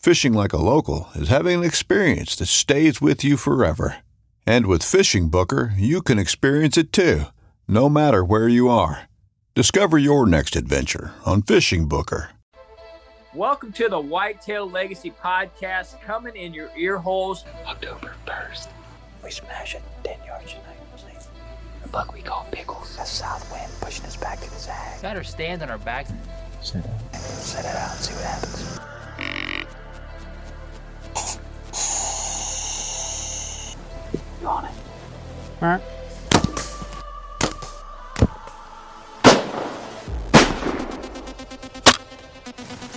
Fishing like a local is having an experience that stays with you forever. And with Fishing Booker, you can experience it too, no matter where you are. Discover your next adventure on Fishing Booker. Welcome to the Whitetail Legacy Podcast, coming in your ear holes. October 1st, we smash it 10 yards tonight. The buck we call Pickles. A south wind pushing us back to the zag. Better stand on our backs. Set it out. Set it out and see what happens. You on it? Alright.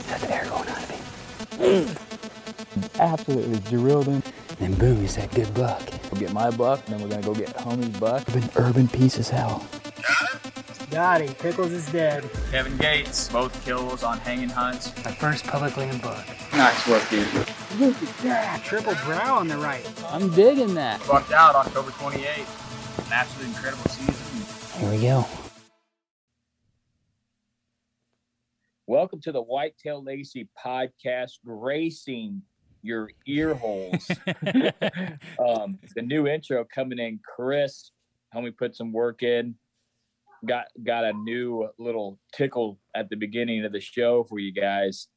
Got the air going out of me. absolutely drilled him. Then boom, he's that good buck. Go get my buck, and then we're gonna go get homie's buck. Urban, urban piece as hell. Got him. Pickles is dead. Kevin Gates, both kills on hanging hunts. My first public land buck. Nice work, dude. Look at that. Triple brow on the right. I'm digging that. Bucked out October 28th. An absolutely incredible season. Here we go. Welcome to the Whitetail Legacy Podcast, gracing your ear holes. um, the new intro coming in, Chris. Homie put some work in. Got got a new little tickle at the beginning of the show for you guys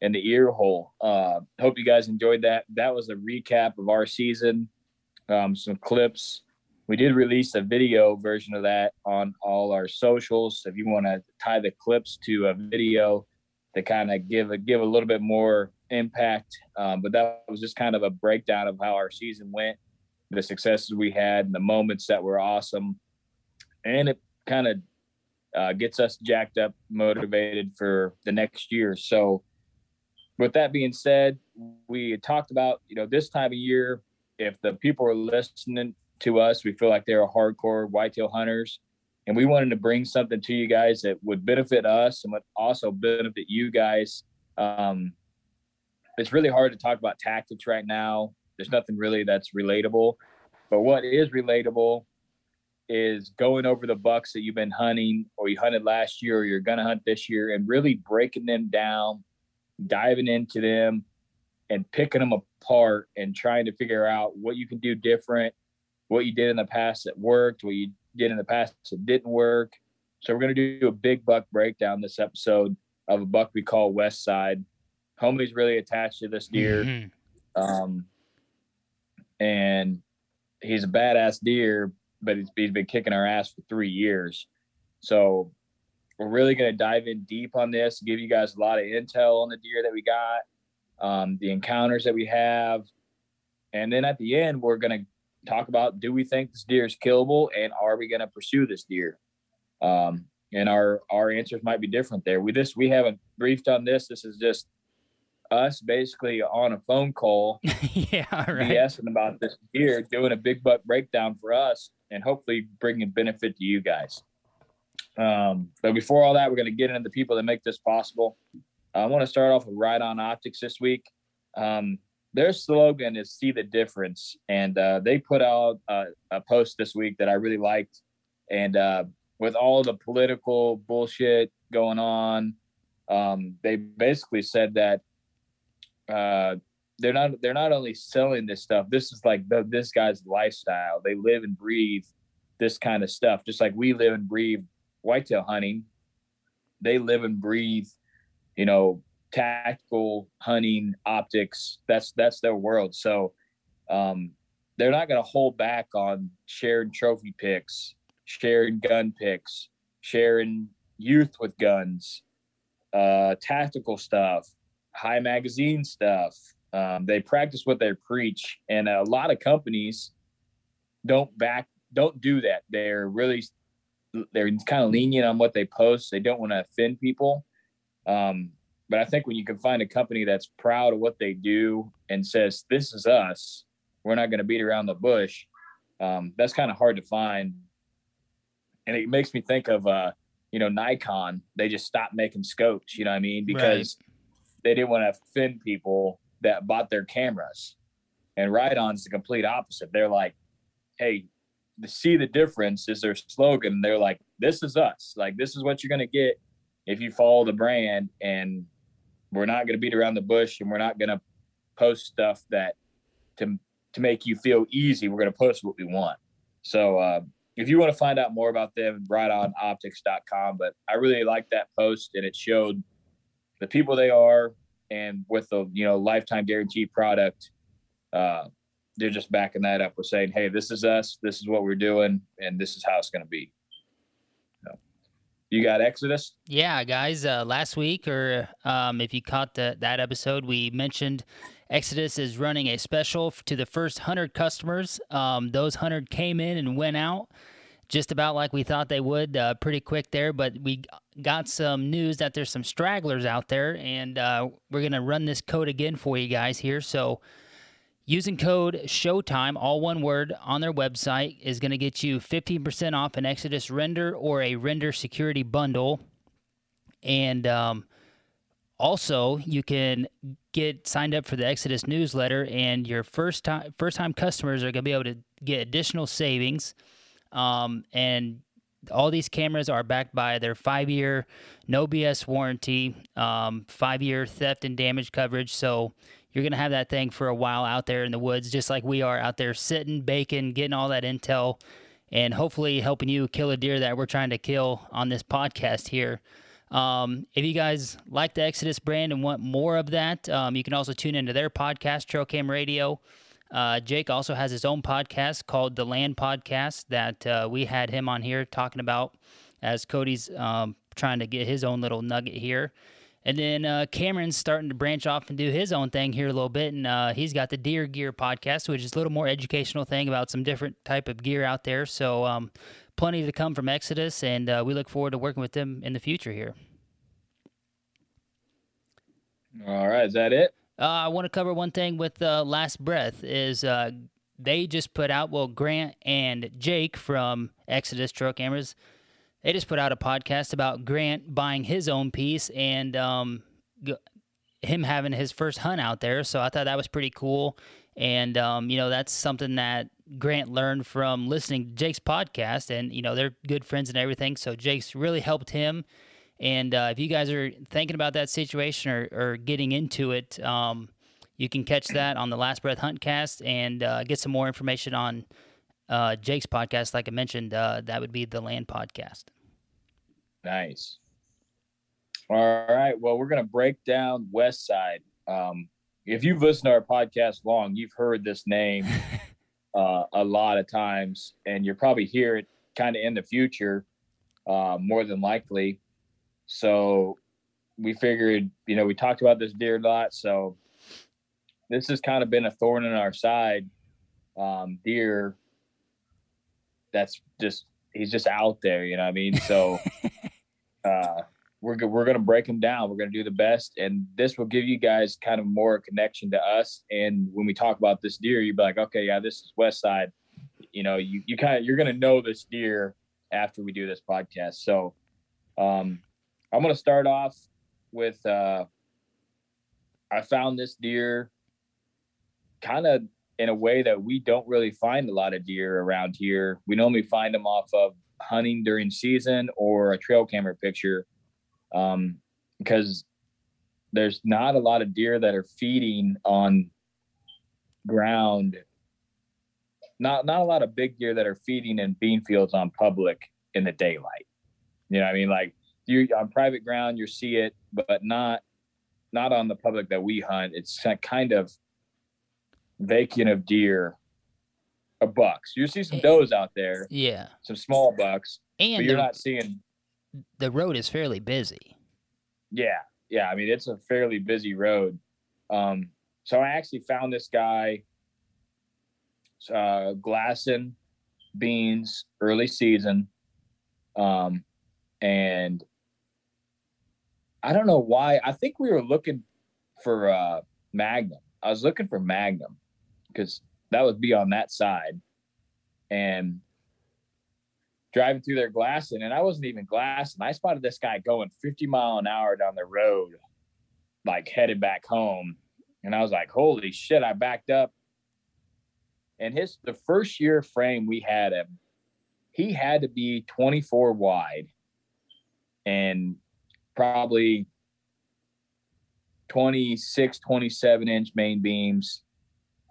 in the ear hole. Uh, hope you guys enjoyed that. That was a recap of our season. Um, some clips. We did release a video version of that on all our socials. If you want to tie the clips to a video to kind of give a give a little bit more impact, um, but that was just kind of a breakdown of how our season went, the successes we had, and the moments that were awesome, and it kind of uh, gets us jacked up, motivated for the next year. So, with that being said, we talked about you know this time of year, if the people are listening to us, we feel like they're hardcore whitetail hunters, and we wanted to bring something to you guys that would benefit us and would also benefit you guys. Um, it's really hard to talk about tactics right now. There's nothing really that's relatable, but what is relatable is going over the bucks that you've been hunting or you hunted last year or you're going to hunt this year and really breaking them down, diving into them and picking them apart and trying to figure out what you can do different, what you did in the past that worked, what you did in the past that didn't work. So we're going to do a big buck breakdown this episode of a buck we call West Side. Homie's really attached to this deer. Mhm. Um, and he's a badass deer, but he's, he's been kicking our ass for three years. So we're really going to dive in deep on this, give you guys a lot of intel on the deer that we got, um, the encounters that we have. And then at the end, we're going to talk about do we think this deer is killable and are we going to pursue this deer? Um, and our our answers might be different there. We just we haven't briefed on this. This is just us basically on a phone call yeah, right. BSing about this deer, doing a big buck breakdown for us, and hopefully bringing benefit to you guys. Um, but before all that, we're going to get into the people that make this possible. I want to start off with Riton Optics this week. Um, their slogan is "See the difference," and uh, they put out a, a, post this week that I really liked. And uh, with all the political bullshit going on, um, they basically said that uh, they're not they're not only selling this stuff. This is like the, this guy's lifestyle. They live and breathe this kind of stuff, just like we live and breathe whitetail hunting. They live and breathe, you know, tactical hunting optics. That's that's their world. So um, they're not going to hold back on sharing trophy picks, sharing gun picks, sharing youth with guns, uh, tactical stuff, high magazine stuff. Um, they practice what they preach, and a lot of companies don't back don't do that. They're really they're kind of lenient on what they post. They don't want to offend people. Um, but I think when you can find a company that's proud of what they do and says, "This is us," we're not going to beat around the bush. Um, that's kind of hard to find, and it makes me think of, uh, you know, Nikon. They just stopped making scopes. You know what I mean? Because right. they didn't want to offend people that bought their cameras. And Riton's the complete opposite. They're like, "Hey, see the difference is their slogan. They're like, "This is us. Like this is what you're going to get if you follow the brand." And we're not going to beat around the bush, and we're not going to post stuff that to to make you feel easy. We're going to post what we want. So uh, if you want to find out more about them, ritonoptics.com. But I really like that post, and it showed the people they are, and with the you know lifetime guarantee product. Uh, they're just backing that up with saying, "Hey, this is us. This is what we're doing, and this is how it's going to be." So, you got Exodus? Yeah, guys. Uh, last week, or um, if you caught the, that episode, we mentioned Exodus is running a special to the first hundred customers. Um, those hundred came in and went out just about like we thought they would, uh, pretty quick there. But we got some news that there's some stragglers out there, and uh, we're gonna run this code again for you guys here. So Using code SHOWTIME, all one word, on their website is going to get you 15% off an Exodus render or a render security bundle. And um, also, you can get signed up for the Exodus newsletter, and your first time first time customers are going to be able to get additional savings. Um, and all these cameras are backed by their five year no BS warranty, um, five year theft and damage coverage. So you're going to have that thing for a while out there in the woods, just like we are out there sitting, baking, getting all that intel, and hopefully helping you kill a deer that we're trying to kill on this podcast here. Um, if you guys like the Exodus brand and want more of that, um, you can also tune into their podcast, Trail Cam Radio. Uh, Jake also has his own podcast called The Land Podcast that uh, we had him on here talking about as Cody's um, trying to get his own little nugget here. And then uh, Cameron's starting to branch off and do his own thing here a little bit, and uh, he's got the Deer Gear podcast, which is a little more educational thing about some different type of gear out there. So um, plenty to come from Exodus, and uh, we look forward to working with them in the future here. All right, is that it? Uh, I want to cover one thing with uh, Last Breath is uh, they just put out well Grant and Jake from Exodus Trail Cameras they just put out a podcast about Grant buying his own piece and um, g- him having his first hunt out there. So I thought that was pretty cool. And, um, you know, that's something that Grant learned from listening to Jake's podcast. And, you know, they're good friends and everything. So Jake's really helped him. And uh, if you guys are thinking about that situation or, or getting into it, um, you can catch that on the Last Breath Huntcast and uh, get some more information on uh, Jake's podcast, like I mentioned, uh, that would be the Land Podcast. Nice. All right. Well, we're going to break down West Side. Um, if you've listened to our podcast long, you've heard this name uh, a lot of times, and you'll probably hear it kind of in the future, uh, more than likely. So we figured, you know, we talked about this deer a lot. So this has kind of been a thorn in our side. Um, deer that's just he's just out there, you know what I mean? So uh we're we're to break him down. We're to do the best and this will give you guys kind of more connection to us and when we talk about this deer, you'd be like, "Okay, yeah, this is West Side." You know, you you kind of you're to know this deer after we do this podcast. So um I'm to start off with uh I found this deer kind of in a way that we don't really find a lot of deer around here. We normally find them off of hunting during season or a trail camera picture, um, because there's not a lot of deer that are feeding on ground. Not not a lot of big deer that are feeding in bean fields on public in the daylight. You know, I mean, like you on private ground, you see it, but not not on the public that we hunt. It's kind of vacant of deer, a bucks. You see some does out there, Yeah. some small bucks, And you're the, not seeing. the road is fairly busy. Yeah, yeah. I mean, it's a fairly busy road. Um, so I actually found this guy, uh, glassing beans early season, um, and I don't know why. I think we were looking for uh, Magnum. I was looking for Magnum because that would be on that side, and driving through their glassing, and I wasn't even glassing. I spotted this guy going 50 mile an hour down the road, like headed back home. And I was like, holy shit, I backed up. And his the first year frame we had him, he had to be 24 wide and probably 26, 27 inch main beams.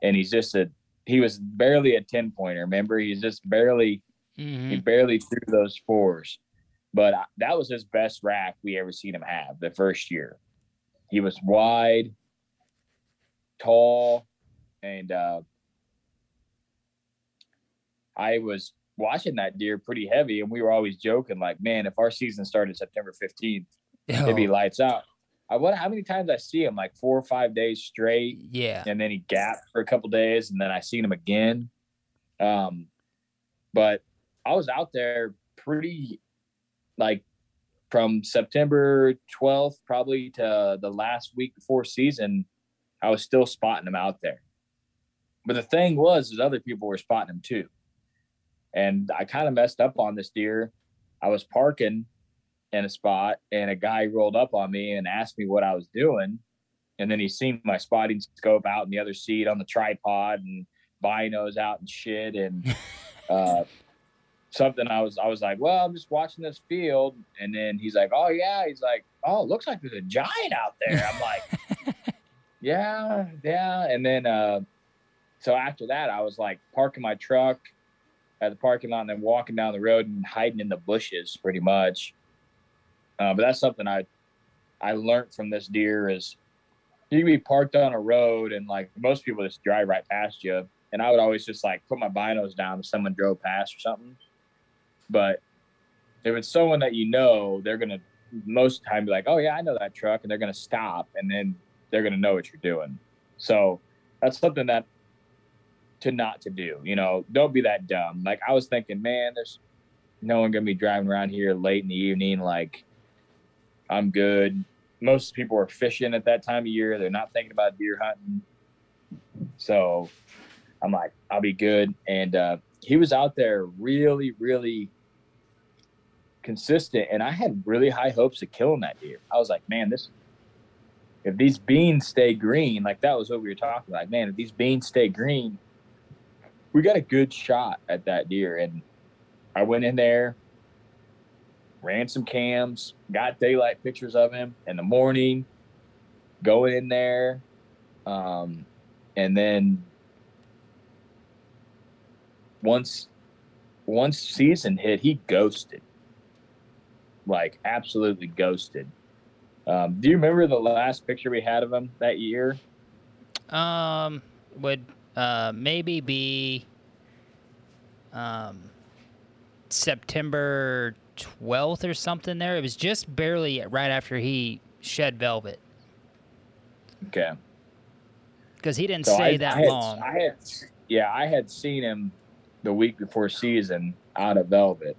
And he's just a he was barely a 10 pointer. Remember, he's just barely hmm he barely threw those fours, but that was his best rack we ever seen him have the first year. He was wide, tall, and uh, I was watching that deer pretty heavy, and we were always joking like, "Man, if our season started September fifteenth, it'd be lights out." I wonder how many times I see him like four or five days straight yeah. and then he gapped for a couple days and then I seen him again. Um, but I was out there pretty like from September 12th probably to the last week before season, I was still spotting him out there. But the thing was, is other people were spotting him too. And I kind of messed up on this deer. I was parking in a spot and a guy rolled up on me and asked me what I was doing. And then he seen my spotting scope out in the other seat on the tripod and binos out and shit. And uh something i was i was like well i'm just watching this field. And then he's like oh yeah. He's like oh it looks like there's a giant out there. I'm like yeah yeah. And then uh so after that i was like parking my truck at the parking lot and then walking down the road and hiding in the bushes pretty much uh, but that's something i i learned from this deer is you can be parked on a road and like most people just drive right past you. And I would always just like put my binos down if someone drove past or something. But if it's someone that you know, they're gonna most of the time be like, Oh yeah, I know that truck, and they're gonna stop and then they're gonna know what you're doing. So that's something that to not to do. You know, don't be that dumb. Like I was thinking, man, there's no one gonna be driving around here late in the evening. Like I'm good most people are fishing at that time of year. They're not thinking about deer hunting. So I'm like, I'll be good. And uh, he was out there really, really consistent. And I had really high hopes of killing that deer. I was like, man, this, if these beans stay green, like that was what we were talking about. Man, if these beans stay green, we got a good shot at that deer. And I went in there, ran some cams, got daylight pictures of him in the morning, going in there. Um, and then once once season hit, he ghosted. Like absolutely ghosted. Um, do you remember the last picture we had of him that year? Um, would uh maybe be um September twelfth or something. There, it was just barely right after he shed velvet Okay. because he didn't So stay I- that I had- long. I had, yeah, I had seen him the week before season out of Velvet,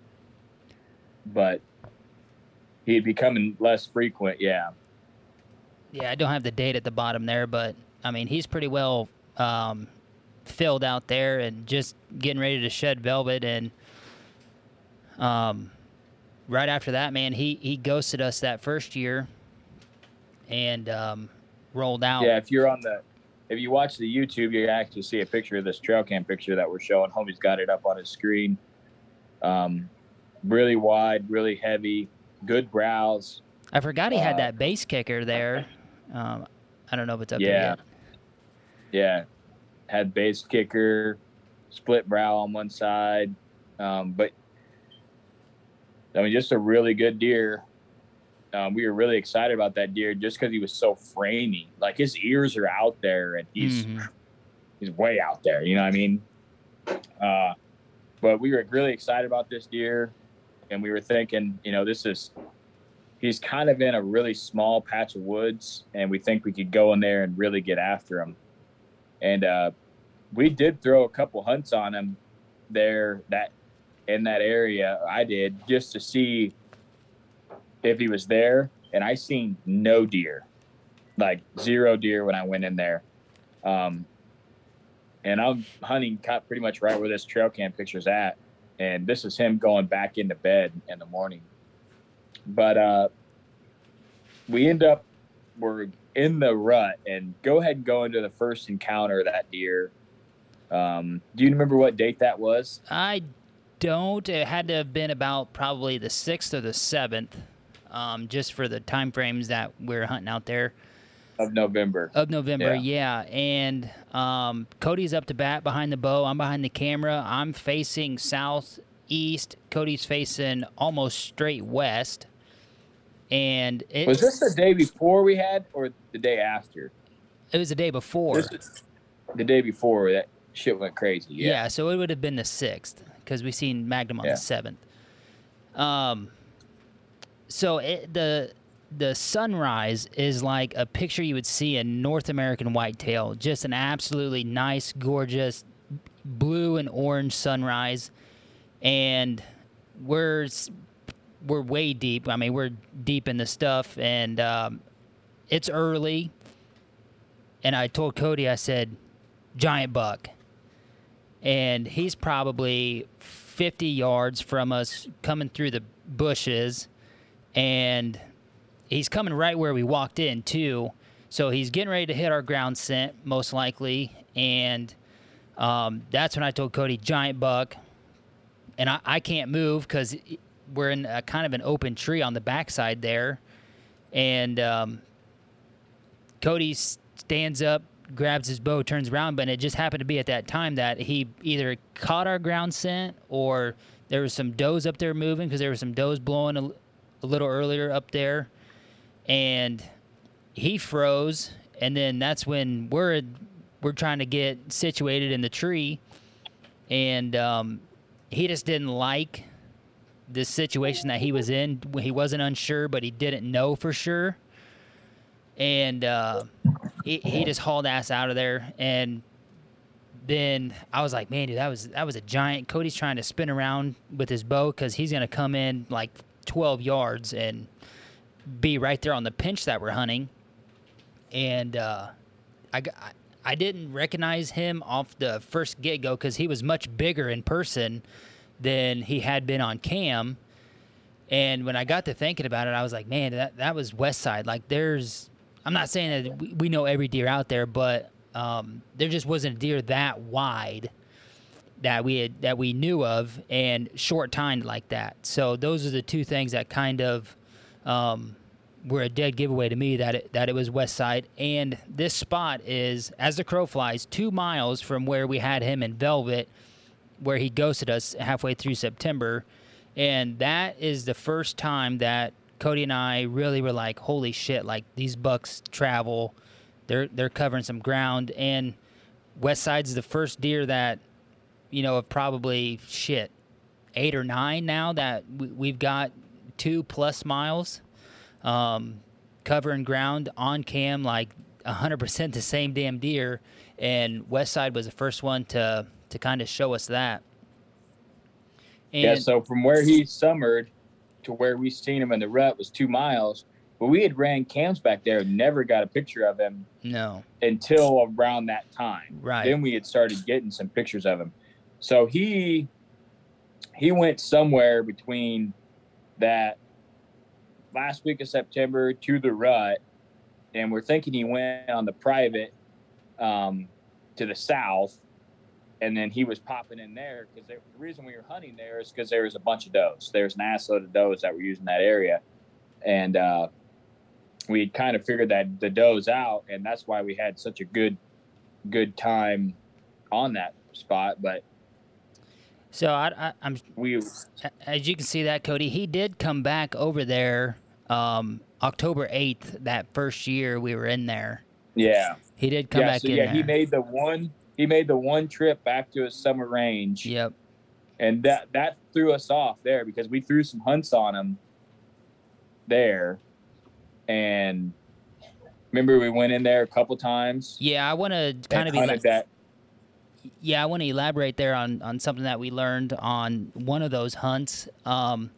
but he had becoming less frequent. Yeah, Yeah, I don't have the date at the bottom there, but I mean he's pretty well um, filled out there and just getting ready to shed velvet. And um, right after that, man, he he ghosted us that first year and um, rolled out. yeah. If you're on the if you watch the YouTube, you actually see a picture of this trail cam picture that we're showing. Homie's got it up on his screen. Um, really wide, really heavy, good brows. I forgot he had Uh, that base kicker there. Um, I don't know if it's up Yeah. there yet. Yeah, had base kicker, split brow on one side, um, but I mean, just a really good deer. Um, we were really excited about that deer just because he was so framey. Like his ears are out there, and he's Mhm. he's way out there. You know what I mean? Uh, but we were really excited about this deer, and we were thinking, you know, this is he's kind of in a really small patch of woods, and we think we could go in there and really get after him. And uh, we did throw a couple hunts on him there that in that area. I did just to see if he was there, and I seen no deer, like zero deer when I went in there. Um, and I'm hunting kind pretty much right where this trail cam picture's at, and this is him going back into bed in the morning. But uh, we end up we're in the rut, and go ahead and go into the first encounter of that deer. Um, do you remember what date that was? I don't. It had to have been about probably the sixth or the seventh, um, just for the time frames that we're hunting out there Of November. of November. Yeah. Yeah, and um, Cody's up to bat behind the bow. I'm behind the camera. I'm facing southeast. Cody's facing almost straight west. And it Was this the day before we had, or the day after? it was the day before. The day before that shit went crazy. Yeah. Yeah. so it would have been the sixth because we seen Magnum on Yeah. the seventh. Um, so it, the the sunrise is like a picture you would see in North American whitetail, just an absolutely nice, gorgeous blue and orange sunrise, and we're we're way deep. I mean, we're deep in the stuff, and um, it's early. And I told Cody, I said, giant buck and he's probably 50 yards from us coming through the bushes and he's coming right where we walked in too. So he's getting ready to hit our ground scent most likely and um, that's when i told cody giant buck. And i, I can't move because we're in a kind of an open tree on the backside there. And um, Cody stands up, grabs his bow, turns around, but it just happened to be at that time that he either caught our ground scent or there was some does up there moving because there was some does blowing a little earlier up there, and he froze, and then that's when we're we're trying to get situated in the tree, and um, he just didn't like the situation that he was in. He wasn't unsure, but he didn't know for sure. And uh, he, he just hauled ass out of there. And then I was like, man, dude, that was that was a giant. Cody's trying to spin around with his bow because he's gonna come in like 12 yards and be right there on the pinch that we're hunting. And uh, I, I didn't recognize him off the first get go because he was much bigger in person than he had been on cam. And when I got to thinking about it, I was like, man, that, that was West Side. Like, there's, I'm not saying that we, know every deer out there, but um, there just wasn't a deer that wide that we had that we knew of and short timed like that. So those are the two things that kind of um, were a dead giveaway to me that it, that it was West Side. And this spot is, as the crow flies, two miles from where we had him in Velvet, where he ghosted us halfway through September. And that is the first time that Cody and I really were like, holy shit, like these bucks travel. They're they're covering some ground. And West Side's the first deer that, you know, of probably shit, eight or nine now that we, we've got two plus miles um, covering ground on cam, like 100% the same damn deer. And West Side was the first one to to kind of show us that. And yeah. So from where he summered to where we seen him in the rut was two miles. But we had ran cams back there, and never got a picture of him no, until around that time. Right. Then we had started getting some pictures of him. So he he went somewhere between that last week of September to the rut, and we're thinking he went on the private um, to the south, and then he was popping in there because the reason we were hunting there is because there was a bunch of does. There's an assload of does that were using that area, and uh, we kind of figured that the does out, and that's why we had such a good good time on that spot. But So I, I, I'm we as you can see that Cody, he did come back over there um, October eighth that first year we were in there. yeah He did come yeah back so in yeah there. he made the one he made the one trip back to his summer range. Yep. and that that threw us off there because we threw some hunts on him there and remember we went in there a couple times Yeah, I want to kind of hunted that yeah, I want to elaborate there on on something that we learned on one of those hunts. Um,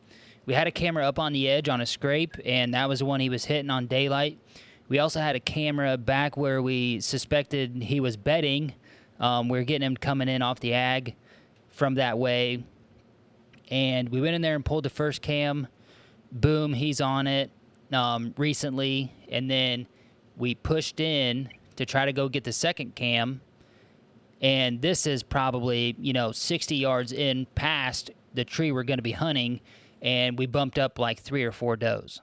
we had a camera up on the edge on a scrape, and that was the one he was hitting on daylight. We also had a camera back where we suspected he was bedding. Um, we were getting him coming in off the ag from that way, and we went in there and pulled the first cam. Boom, he's on it um, recently, and then we pushed in to try to go get the second cam. And this is probably you know 60 yards in past the tree we're going to be hunting. And we bumped up like three or four does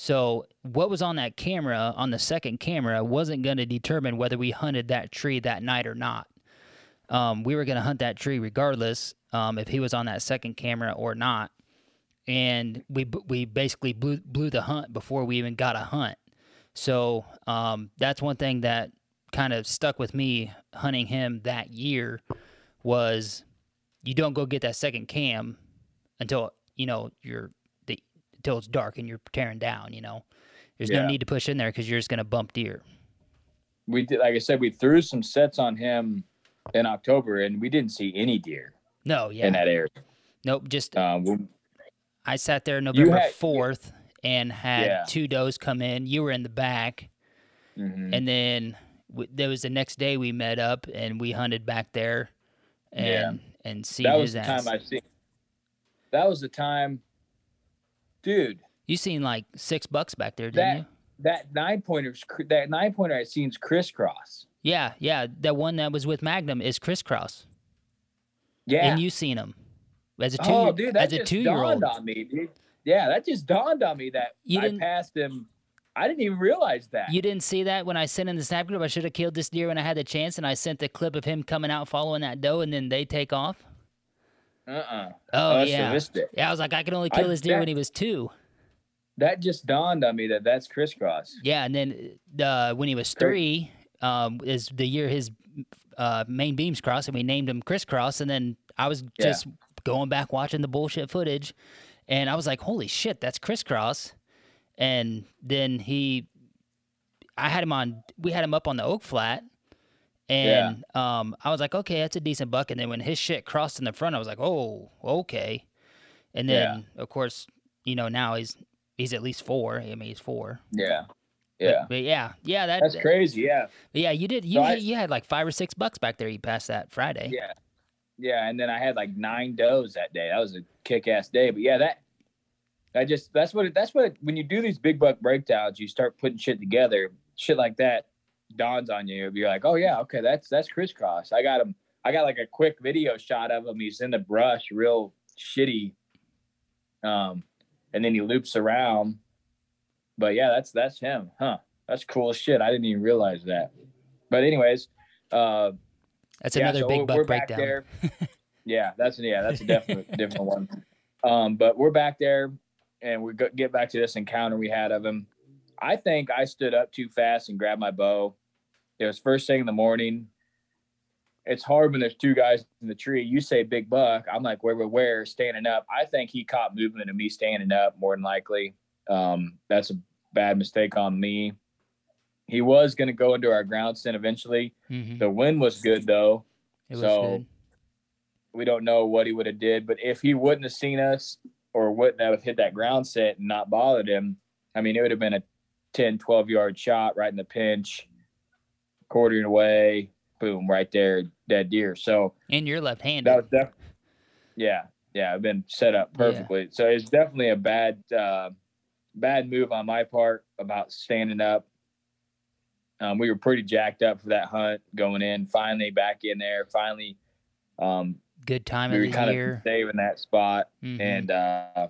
so what was on that camera on the second camera wasn't going to determine whether we hunted that tree that night or not. Um, we were going to hunt that tree regardless um, if he was on that second camera or not. And we we basically blew blew the hunt before we even got a hunt. So um, that's one thing that kind of stuck with me hunting him that year was you don't go get that second cam until you know you're until it's dark and you're tearing down. You know, there's no need to push in there because you're just gonna bump deer. we did like i said we threw some sets on him in october and we didn't see any deer No, yeah, in that area nope. Just um, we, I sat there November fourth and had Yeah. two does come in. You were in the back, mhm. and then w- there was the next day we met up and we hunted back there, and Yeah. and see that his was the ass. time i see that was the time dude you seen like six bucks back there, didn't that you? that nine pointer's that nine pointer i seen's crisscross Yeah, yeah. that one that was with Magnum is crisscross, yeah and you seen him as a two oh, dude, that as a just two year old. on me, dude. Yeah, that just dawned on me that You I passed him. I didn't even realize that. You didn't see that when I sent in the snap group. I should have killed this deer when I had the chance, and I sent the clip of him coming out following that doe, and then they take off. Uh-uh. Oh I yeah, have missed it. yeah. I was like, I could only I- kill this deer that- when he was two. That just dawned on me that that's crisscross. Yeah, and then uh, when he was three, um, is the year his uh, main beams crossed, and we named him Crisscross. And then I was Yeah. just going back watching the bullshit footage, and I was like, "Holy shit, that's Crisscross!" And then he, I had him on. We had him up on the oak flat, and um, I was like, "Okay, that's a decent buck." And then when his shit crossed in the front, I was like, "Oh, okay." And then of course, you know, now he's he's at least four. I mean, he's four. Yeah, yeah. But, yeah, yeah, that, That's crazy. Yeah, but yeah, you did. You So I- had, you had like five or six bucks back there. You passed that Friday. yeah, yeah. And then I had like nine does that day. That was a kick-ass day. But yeah, that I just that's what it, that's what when you do these big buck breakdowns, you start putting shit together. Shit like that dawns on you. You're like, oh yeah, okay, that's that's crisscross. I got him. I got like a quick video shot of him. He's in the brush, real shitty. Um, and then he loops around. But yeah, that's that's him, huh? That's cool shit. I didn't even realize that. But anyways, uh, That's yeah, another so big buck breakdown. yeah, that's yeah, that's a definite different one. Um, but we're back there, and we get back to this encounter we had of him. I think I stood up too fast and grabbed my bow. It was first thing in the morning. It's hard when there's two guys in the tree. You say big buck. I'm like, where, where, where? Standing up. I think he caught movement of me standing up more than likely. Um, that's a bad mistake on me. He was going to go into our ground scent eventually. Mhm. The wind was good though It was so good. we don't know what he would have did but if he wouldn't have seen us or wouldn't have hit that ground set and not bothered him i mean it would have been a 10 12 yard shot right in the pinch quartering away boom right there dead deer so And you're left-handed. that was def- yeah yeah i've been set up Yeah. perfectly so it's definitely a bad uh bad move on my part about standing up Um, we were pretty jacked up for that hunt going in. Finally back in there. Finally, um, Good time we were kind year. of saving that spot, Mhm. and uh,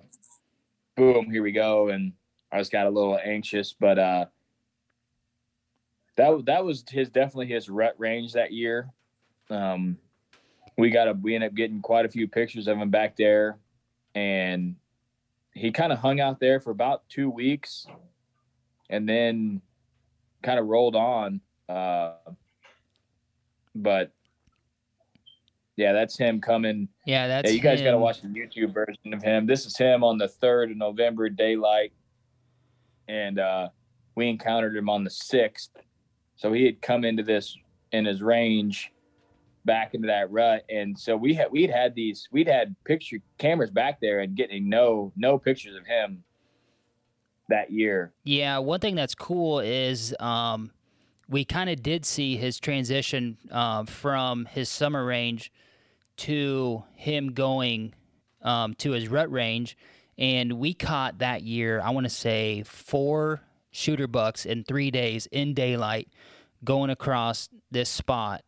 boom, here we go. And I just got a little anxious, but uh, that that was his definitely his rut range that year. Um, we got a we ended up getting quite a few pictures of him back there, and he kind of hung out there for about two weeks, and then kind of rolled on. Uh, but yeah, that's him coming. yeah, that's yeah, you guys got to watch the YouTube version of him. This is him on the third of November, daylight, and uh, we encountered him on the sixth. So he had come into this in his range, back into that rut, and so we had we'd had these we'd had picture cameras back there and getting no no pictures of him that year. Yeah, one thing that's cool is um, we kind of did see his transition uh, from his summer range to him going um, to his rut range, and we caught that year. I want to say four shooter bucks in three days in daylight, going across this spot.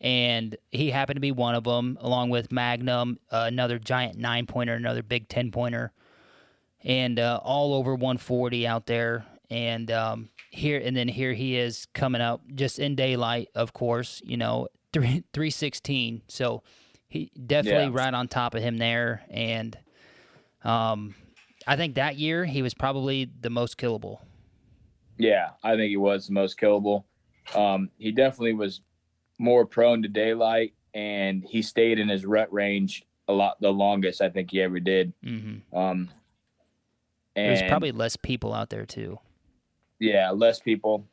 And he happened to be one of them, along with Magnum, uh, another giant nine pointer, another big ten pointer and uh, all over 140 out there. And um, here and then here he is coming up just in daylight, of course. You know, three 316. So he definitely Yeah. right on top of him there. And um, I think that year he was probably the most killable. Yeah, I think he was the most killable. Um, he definitely was more prone to daylight, and he stayed in his rut range a lot the longest I think he ever did. hmm Um, and There's probably less people out there too. yeah, less people.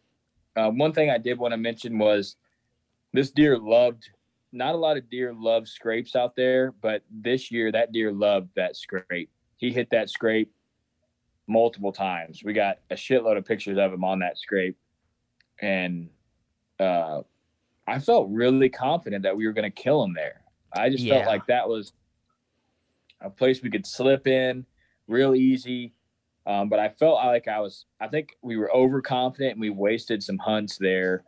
Uh, one thing I did want to mention was this deer loved. Not a lot of deer love scrapes out there, but this year that deer loved that scrape. He hit that scrape multiple times. We got a shitload of pictures of him on that scrape, and uh, I felt really confident that we were going to kill him there. I just Yeah. felt like that was a place we could slip in real easy. Um, but I felt like I was, I think we were overconfident and we wasted some hunts there.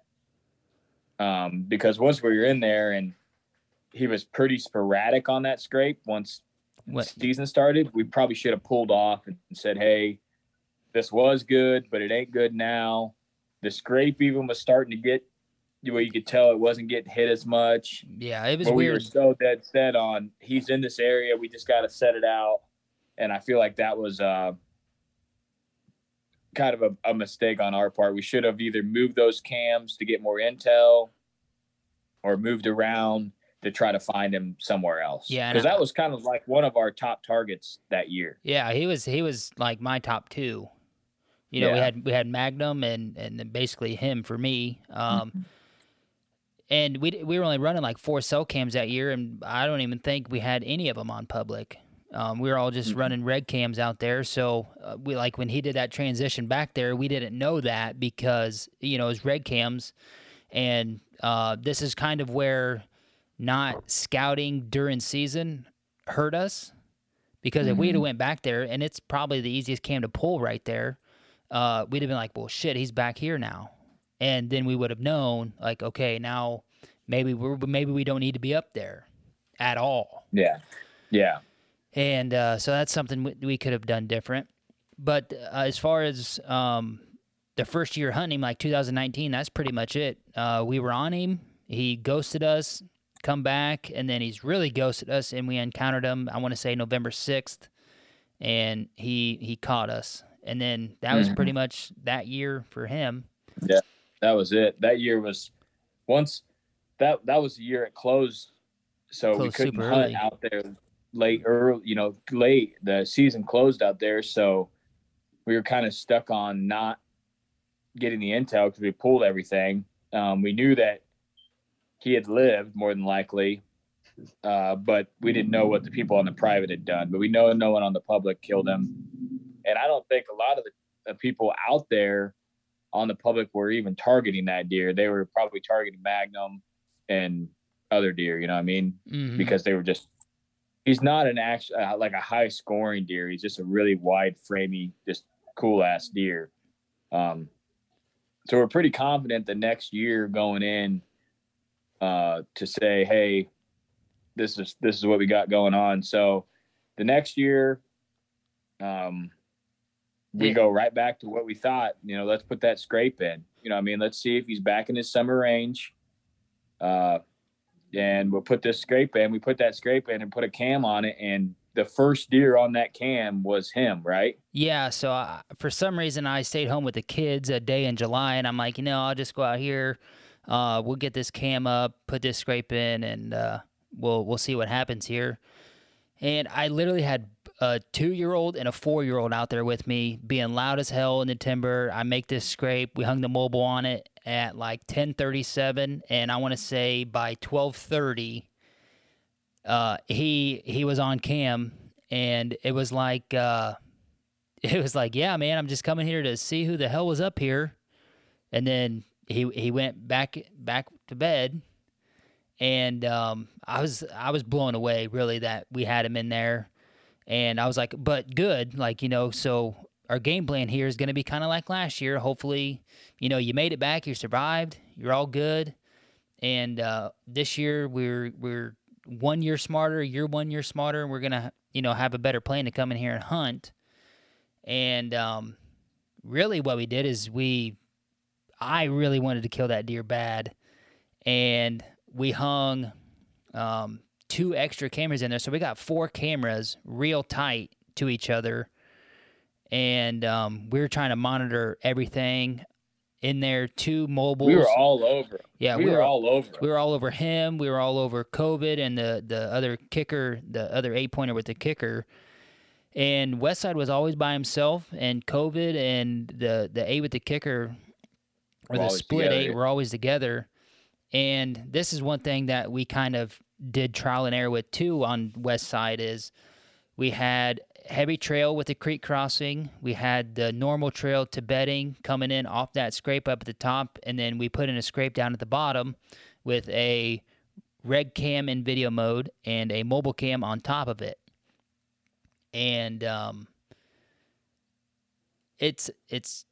Um, because once we were in there and he was pretty sporadic on that scrape once What- season started, we probably should have pulled off and said, Hey, this was good, but it ain't good now. The scrape even was starting to get you where you could tell it wasn't getting hit as much. Yeah, it was But we were so dead set on he's in this area. We just got to set it out. And I feel like that was uh, kind of a, a mistake on our part. We should have either moved those cams to get more intel or moved around to try to find him somewhere else. Yeah, Because that was kind of like one of our top targets that year. Yeah, he was he was like my top two. You know, we had we had Magnum and and then basically him for me. Um, and we we were only running like four cell cams that year, and I don't even think we had any of them on public. Um, we were all just running red cams out there. So uh, we like when he did that transition back there, we didn't know that because you know it was red cams, and uh, this is kind of where not scouting during season hurt us because if we'd have went back there and it's probably the easiest cam to pull right there uh, we'd have been like well shit he's back here now. And then we would have known like okay now maybe we're maybe we don't need to be up there at all. Yeah. Yeah. and uh, so that's something we, we could have done different. But uh, as far as um, the first year hunting like 2019 that's pretty much it. Uh, we were on him. He ghosted us come back and then he's really ghosted us and we encountered him i want to say november 6th and he he caught us and then that was Mhm. pretty much that year for him Yeah, that was it. That year was once that that was the year it closed, so we couldn't hunt early. out there late early. You know, late the season closed out there, so we were kind of stuck on not getting the intel because we pulled everything. Um, we knew that he had lived more than likely, uh, but we didn't know what the people on the private had done. But we know no one on the public killed him, and I don't think a lot of the, people out there on the public were even targeting that deer. They were probably targeting Magnum and other deer. You know what I mean? Mhm. Because they were just. He's not an actual uh, like a high scoring deer. He's just a really wide framey, just cool ass deer. Um, so we're pretty confident the next year going in uh, to say, hey, this is this is what we got going on. So the next year, um, we Yeah. go right back to what we thought. You know, let's put that scrape in. You know, I mean, let's see if he's back in his summer range. Uh, and we'll put this scrape in. We put that scrape in and put a cam on it, and the first deer on that cam was him, right? Yeah, so I, for some reason I stayed home with the kids a day in July, and I'm like, you know, I'll just go out here. Uh, we'll get this cam up, put this scrape in, and uh, we'll we'll see what happens here. And I literally had a two year old and a four year old out there with me, being loud as hell in the timber. I make this scrape. We hung the mobile on it at like 10:37, and I want to say by 12:30 uh, he he was on cam, and it was like uh, it was like, yeah, man, I'm just coming here to see who the hell was up here, and then he he went back back to bed, and um, I was I was blown away really that we had him in there, and I was like, but good, like you know, so our game plan here is going to be kind of like last year. Hopefully, you know, you made it back, you survived, you're all good, and uh, this year we're we're one year smarter, you're one year smarter, and we're gonna you know have a better plan to come in here and hunt. And um, really, what we did is we, I really wanted to kill that deer bad, and we hung um, two extra cameras in there, so we got four cameras real tight to each other, and um, we were trying to monitor everything in there. Two mobiles. We were all over. Yeah, we, we were, were- all over. We were all over him. We were all over COVID and the the other kicker, the other eight pointer with the kicker. And Westside was always by himself, and COVID and the the eight with the kicker, or We're the split together, eight, were always together. And this is one thing that we kind of did trial and error with too on West Side is we had heavy trail with the creek crossing. We had the normal trail to bedding coming in off that scrape up at the top, and then we put in a scrape down at the bottom with a red cam in video mode and a mobile cam on top of it. And um, it's it's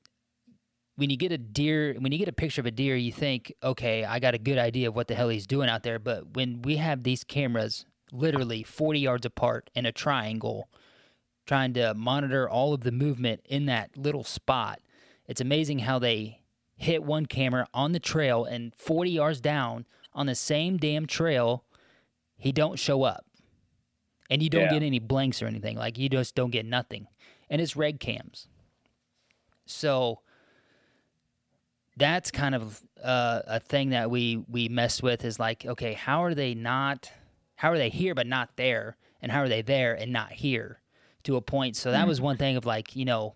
when you get a deer when you get a picture of a deer you think okay i got a good idea of what the hell he's doing out there. But when we have these cameras literally 40 yards apart in a triangle trying to monitor all of the movement in that little spot it's amazing how they hit one camera on the trail and 40 yards down on the same damn trail he don't show up. And you don't Yeah. get any blanks or anything. Like you just don't get nothing. And it's red cams. So that's kind of uh, a thing that we we mess with is like okay how are they not how are they here but not there? And how are they there and not here to a point? So that was one thing of like you know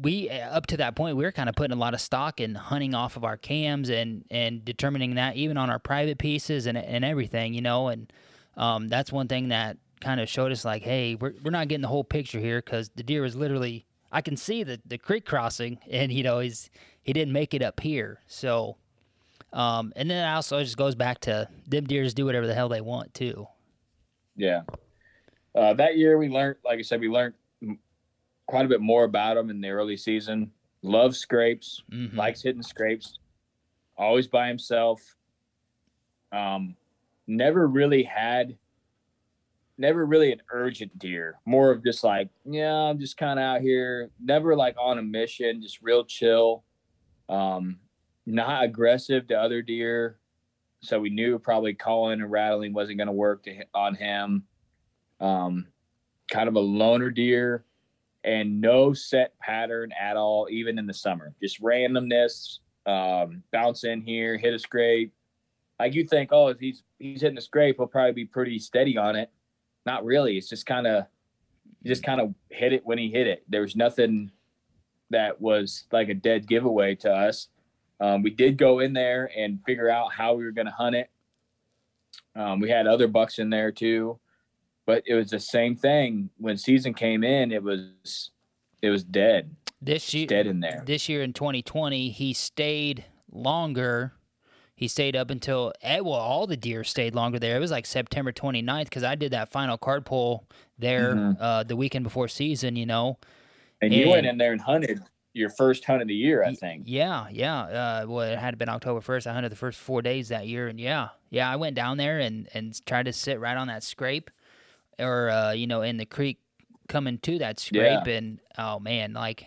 we uh, up to that point we were kind of putting a lot of stock in hunting off of our cams and and determining that even on our private pieces and and everything you know? And um, that's one thing that kind of showed us like hey we're, we're not getting the whole picture here because the deer was literally i can see the, the creek crossing and you know he's he didn't make it up here so um, and then it also just goes back to them deers do whatever the hell they want too Yeah. Uh, that year we learned, like I said, we learned quite a bit more about him in the early season. Loves scrapes, Mhm. likes hitting scrapes, always by himself. Um, never really had, never really an urgent deer. More of just like, yeah, I'm just kind of out here. Never like on a mission, just real chill. Um, not aggressive to other deer. So we knew probably calling and rattling wasn't going to work on him. Um, kind of a loner deer and no set pattern at all, even in the summer. Just randomness, um, bounce in here, hit a scrape. Like you think, oh, if he's he's hitting a scrape, he'll probably be pretty steady on it. Not really. It's just kind of just kind of hit it when he hit it. There was nothing that was like a dead giveaway to us. Um, we did go in there and figure out how we were going to hunt it. Um, we had other bucks in there too, but it was the same thing. When season came in, it was it was dead, this year dead in there. this year in 2020 he stayed longer he stayed up until eh, well all the deer stayed longer there it was like september 29th because i did that final card pull there Mhm. uh, the weekend before season you know And you went in there and hunted your first hunt of the year, I think. Yeah, yeah. Uh, well, it had been October first. I hunted the first four days that year, and yeah, yeah, I went down there and and tried to sit right on that scrape, or uh, you know, in the creek coming to that scrape, Yeah. and oh man, like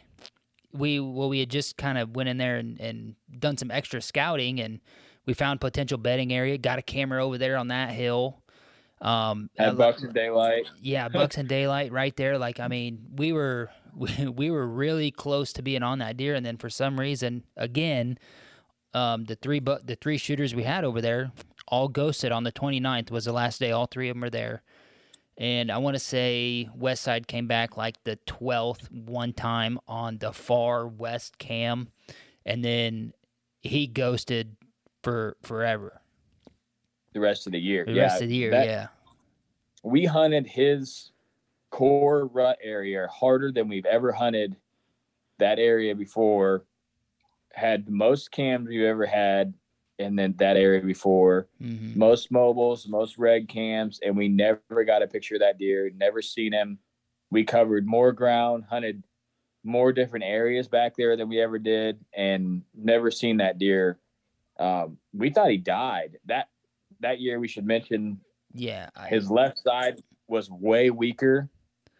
we well we had just kind of went in there and, and done some extra scouting, and we found potential bedding area. Got a camera over there on that hill. Um, I bucks in daylight. yeah, Bucks and Daylight right there. Like, I mean, we were we, we were really close to being on that deer, and then for some reason, again, um, the three bu- the three shooters we had over there all ghosted on the 29th was the last day. All three of them were there, and I want to say West Side came back like the 12th one time on the far west cam, and then he ghosted for forever. the rest of the year. The yeah, rest of the year, that- yeah. we hunted his core rut area harder than we've ever hunted that area before. Had the most cams we've ever had, and then that area before hmm most mobiles, most red cams, and we never got a picture of that deer. Never seen him. We covered more ground, hunted more different areas back there than we ever did, and never seen that deer. Um, we thought he died that that year. We should mention Yeah, I, his left side was way weaker.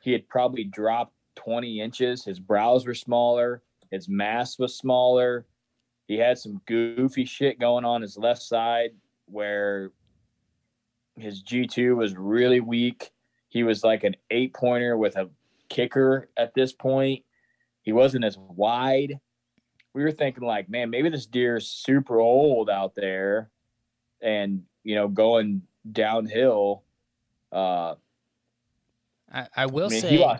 He had probably dropped 20 inches. His brows were smaller. His mass was smaller. He had some goofy shit going on his left side where his G2 was really weak. He was like an eight pointer with a kicker at this point. He wasn't as wide. We were thinking, like, man, maybe this deer is super old out there and, you know, going downhill. Uh, I, I will I mean, say.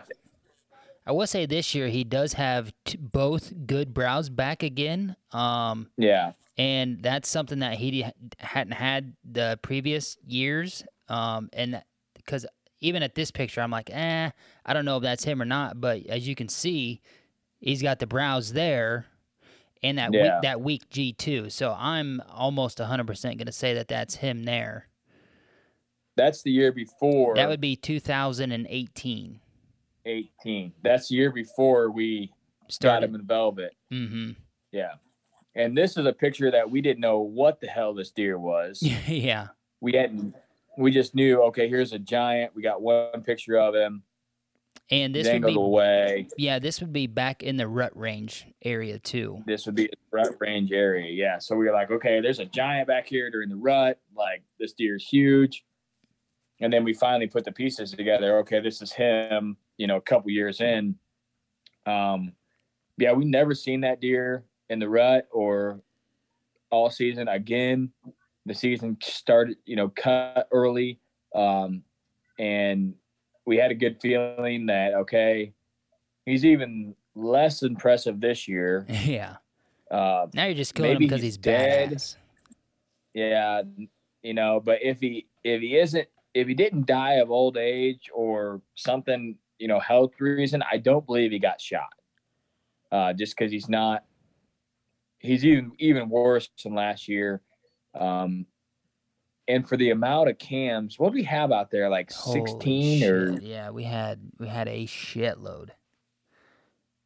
I will say this year he does have t- both good brows back again. Um, Yeah, and that's something that he hadn't had the previous years. Um, and because even at this picture, I'm like, eh, I don't know if that's him or not. But as you can see, he's got the brows there, and that Yeah. weak, that week G two. So I'm almost 100 percent going to say that that's him there. that's the year before. That would be 2018. 18. That's the year before we got Started. him in velvet. Mm-hmm. Yeah. And this is a picture that we didn't know what the hell this deer was. yeah. we hadn't we just knew okay here's a giant we got one picture of him And this would be away. Yeah, this would be back in the rut range area too. this would be a rut range area yeah. So we were like okay there's a giant back here during the rut like this deer is huge. And then we finally put the pieces together. Okay this is him you know a couple years in. Um yeah we never seen that deer in the rut or all season. Again the season started you know cut early um and we had a good feeling that okay he's even less impressive this year yeah. uh Now you're just killing him because he's he's dead. badass. yeah you know but if he if he isn't if he didn't die of old age or something you know health reason i don't believe he got shot uh just because he's not he's even even worse than last year um and for the amount of cams what do we have out there like Holy 16 or yeah, we had we had a shitload.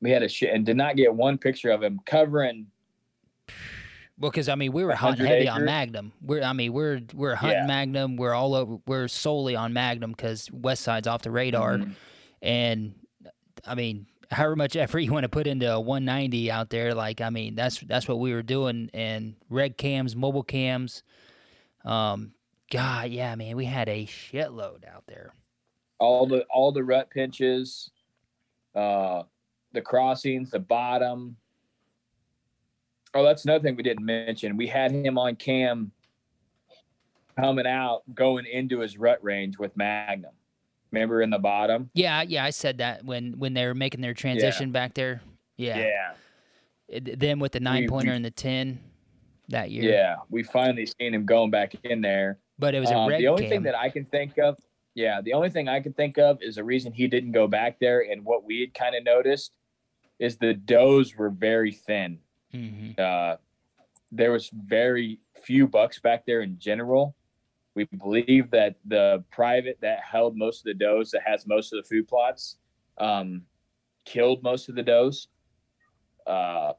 we had a shit and did not get one picture of him covering Well, because I mean, we were hunting 100 heavy on? Magnum. We're I mean, we're we're hunting Yeah. Magnum. We're all over. We're solely on Magnum because West Side's off the radar. Mhm. And I mean, however much effort you want to put into a 190 out there, like I mean, that's that's what we were doing. And red cams, mobile cams. Um, God, yeah, man, we had a shitload out there. all the all the rut pinches, uh, the crossings, the bottom. Oh, that's another thing we didn't mention. We had him on cam coming out, going into his rut range with Magnum. Remember in the bottom? Yeah, yeah, I said that when when they were making their transition back there. Yeah. Yeah. It- Then with the nine We- pointer we- and the ten that year. Yeah. We finally seen him going back in there. But it was a Um, red the only cam. thing that I can think of, yeah, the only thing I can think of is the reason he didn't go back there, and what we had kind of noticed is the does were very thin. Mhm. Uh, there was very few bucks back there in general. We believe that the private that held most of the does, that has most of the food plots, um, killed most of the does. Uh,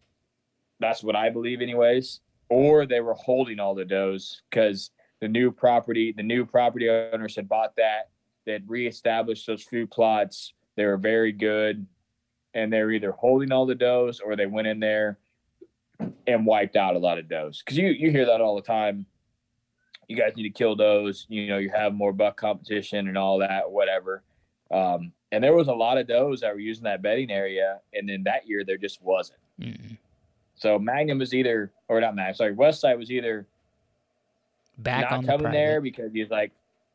that's what I believe, anyways. Or they were holding all the does because the new property, the new property owners had bought that. They had reestablished those food plots. They were very good, and they were either holding all the does or they went in there and wiped out a lot of does. Because you you hear that all the time. You guys need to kill does. You know, you have more buck competition and all that, whatever. Um, and there was a lot of does that were using that bedding area, and then that year there just wasn't. Mm-mm. So Magnum was either, or not Magnum, sorry, Westside was either Back not on coming private. there because he's like,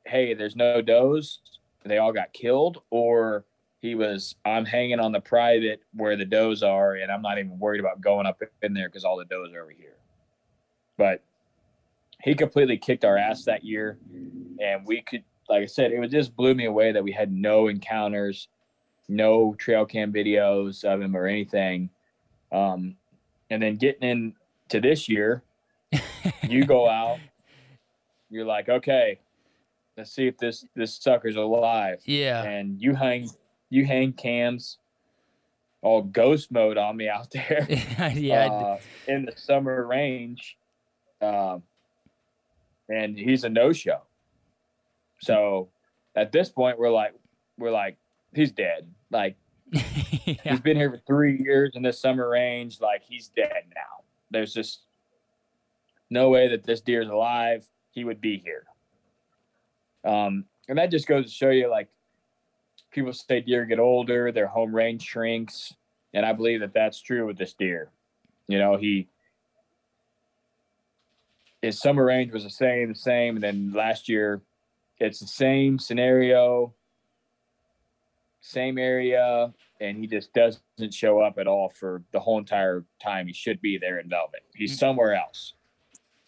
hey, there's no does. They all got killed, or he was, I'm hanging on the private where the does are, and I'm not even worried about going up in there because all the does are over here. But he completely kicked our ass that year, and we could, like I said, it was just blew me away that we had no encounters, no trail cam videos of him or anything. Um, and then getting into this year, you go out, you're like, okay, let's see if this this sucker's alive. Yeah. And you hang you hang cams all ghost mode on me out there yeah. uh, in the summer range. Um, and he's a no show. So at this point we're like we're like, he's dead. Like yeah. He's been here for three years in this summer range. Like he's dead now. There's just no way that this deer's alive. He would be here. Um, and that just goes to show you, like people say, deer get older, their home range shrinks, and I believe that that's true with this deer. You know, he his summer range was the same, the same, and then last year it's the same scenario, same area, and he just doesn't show up at all for the whole entire time he should be there in Velvet. He's somewhere else.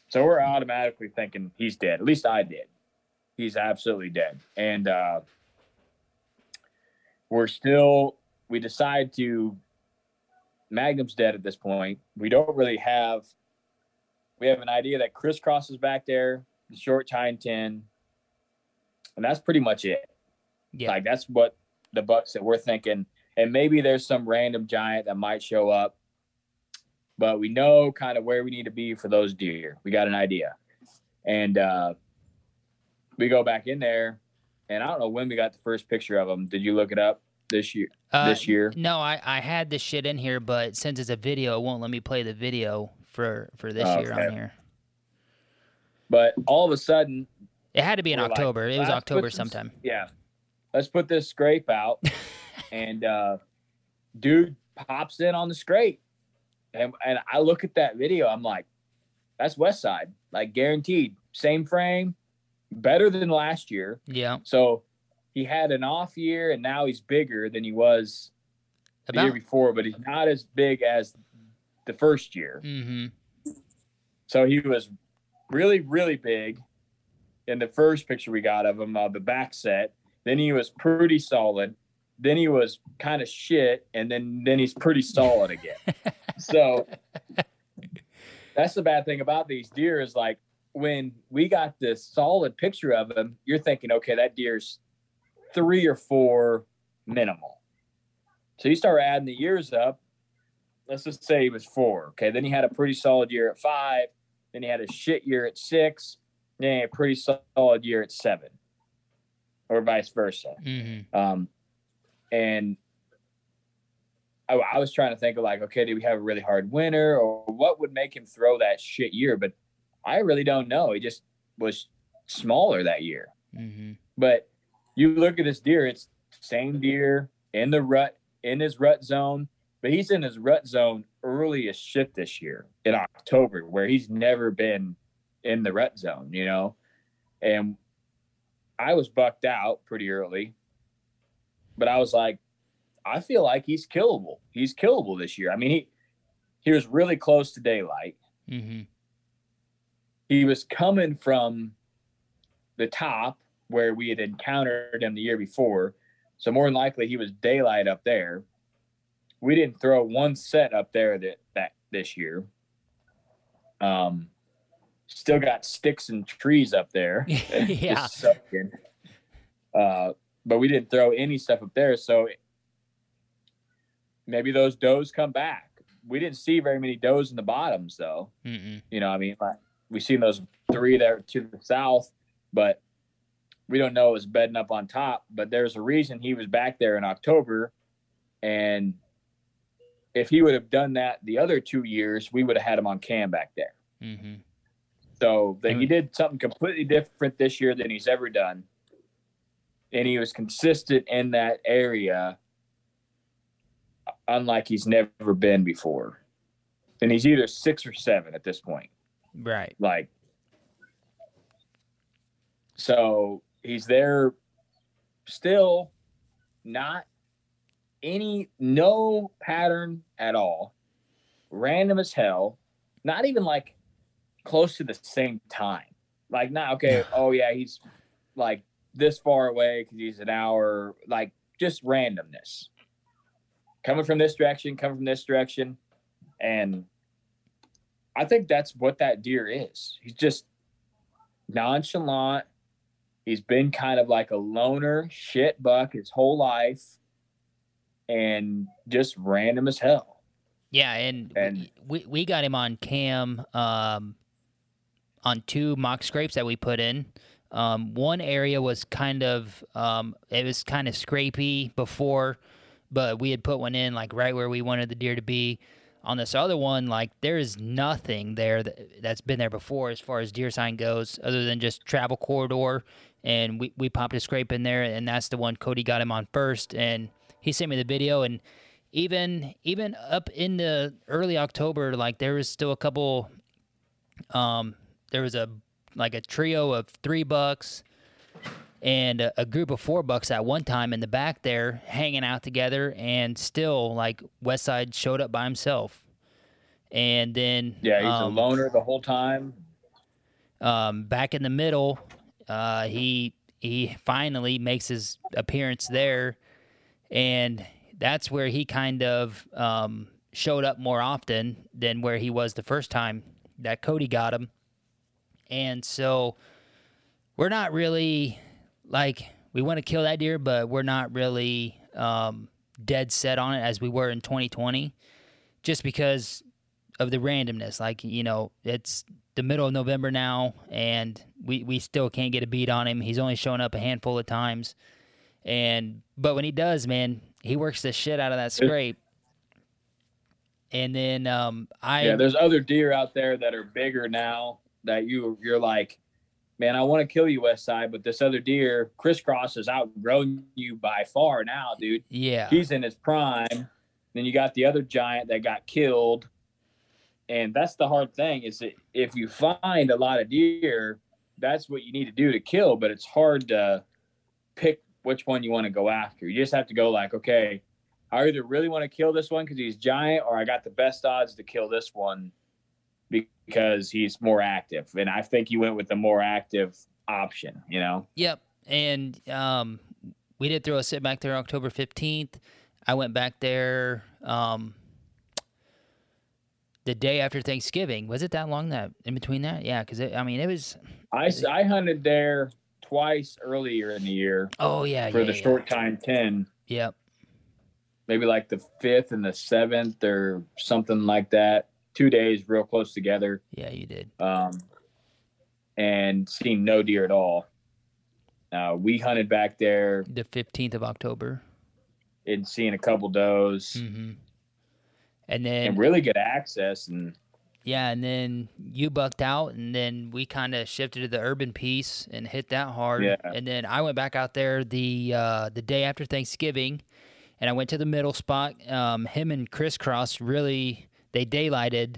So we're automatically thinking he's dead. At least I did. He's absolutely dead. And uh, we're still, we decide to, Magnum's dead at this point. We don't really have, we have an idea that Crisscross is back there, the short time 10, and that's pretty much it. Yeah. Like that's what the bucks that we're thinking. And maybe there's some random giant that might show up, but we know kind of where we need to be for those deer. We got an idea. And uh, we go back in there, and I don't know when we got the first picture of them. Did you look it up this year? Uh, this year? No, I, I had this shit in here, but since it's a video, it won't let me play the video for for this year on here. But all of a sudden, It had to be in We're like, October. it was October some- sometime. yeah, let's put this scrape out. and uh, dude pops in on the scrape. And, and I look at that video, I'm like, that's West Side, like guaranteed. Same frame, better than last year. Yeah. So he had an off year and now he's bigger than he was the year before, but he's not as big as the first year. Mm-hmm. So he was really, really big in the first picture we got of him, uh, the back set. Then he was pretty solid. Then he was kind of shit, and then then he's pretty solid again. so that's the bad thing about these deer is like when we got this solid picture of him, you're thinking, okay, that deer's three or four minimal. So you start adding the years up. Let's just say he was four. Okay, then he had a pretty solid year at five. Then he had a shit year at six. Then a pretty solid year at seven, or vice versa. Mm-hmm. Um, and I, I was trying to think of like, okay, did we have a really hard winter, or what would make him throw that shit year? But I really don't know. He just was smaller that year. Mm-hmm. But you look at this deer; it's same deer in the rut, in his rut zone. But he's in his rut zone early as shit this year in October, where he's never been in the rut zone, you know. And I was bucked out pretty early, but I was like, I feel like he's killable. He's killable this year. I mean, he he was really close to daylight. Mm-hmm. He was coming from the top where we had encountered him the year before. So more than likely he was daylight up there. We didn't throw one set up there that that this year. Um still got sticks and trees up there. yeah. Uh, but we didn't throw any stuff up there, so maybe those does come back. we didn't see very many does in the bottoms though. Mm-mm. You know, I mean, like we seen those three there to the south, but we don't know it was bedding up on top. But there's a reason he was back there in October, and if he would have done that the other two years, we would have had him on cam back there. Mm-hmm. So he did something completely different this year than he's ever done, and he was consistent in that area, unlike he's never been before. And he's either six or seven at this point. Right. Like, so he's there still, not any, no pattern at all, random as hell, not even like close to the same time. Like, not okay, oh yeah, he's like this far away because he's an hour, like just randomness. Coming from this direction, coming from this direction. And I think that's what that deer is. He's just nonchalant. He's been kind of like a loner shit buck his whole life and just random as hell. Yeah, and, And- we we got him on cam um, on two mock scrapes that we put in. Um, one area was kind of um, it was kind of scrapey before, but we had put one in like right where we wanted the deer to be. On this other one, like there is nothing there that, that's been there before as far as deer sign goes, other than just travel corridor. And we, we popped a scrape in there, and that's the one Cody got him on first. And he sent me the video, and even even up in the early October, like there was still a couple. Um, there was a like a trio of three bucks and a, a group of four bucks at one time in the back there hanging out together, and still like Westside showed up by himself. And then Yeah, he's um, a loner the whole time. um, back in the middle, uh, he he finally makes his appearance there, and that's where he kind of um, showed up more often than where he was the first time that Cody got him, and so we're not really like we want to kill that deer, but we're not really um, dead set on it as we were in 2020, just because of the randomness. Like you know, it's the middle of November now, and we we still can't get a beat on him. He's only shown up a handful of times, and but when he does, man, he works the shit out of that scrape. And then um, I yeah, there's other deer out there that are bigger now that you you're like, man, I want to kill you, West Side, but this other deer, crisscross, has outgrown you by far now, dude. yeah He's in his prime. Then you got the other giant that got killed. And that's the hard thing is that if you find a lot of deer, that's what you need to do to kill, but it's hard to pick which one you want to go after. You just have to go like, okay, I either really want to kill this one because he's giant, or I got the best odds to kill this one because he's more active. And I think you went with the more active option, you know? Yep. And um, we did throw a sit back there October 15th. I went back there um, the day after Thanksgiving. Was it that long that in between that? Yeah, because I mean, it was. I I hunted there twice earlier in the year Oh, yeah. for yeah, the yeah. short time 10. Yep. maybe like the fifth and the seventh or something like that. Two days real close together. Yeah, you did. Um, and seen no deer at all. Uh, we hunted back there The 15th of October. and seen a couple does hmm And then, and really good access. And yeah, and then you bucked out, and then we kind of shifted to the urban piece and hit that hard. Yeah. And then I went back out there the uh, the day after Thanksgiving, and I went to the middle spot. Um, him and Crisscross really they daylighted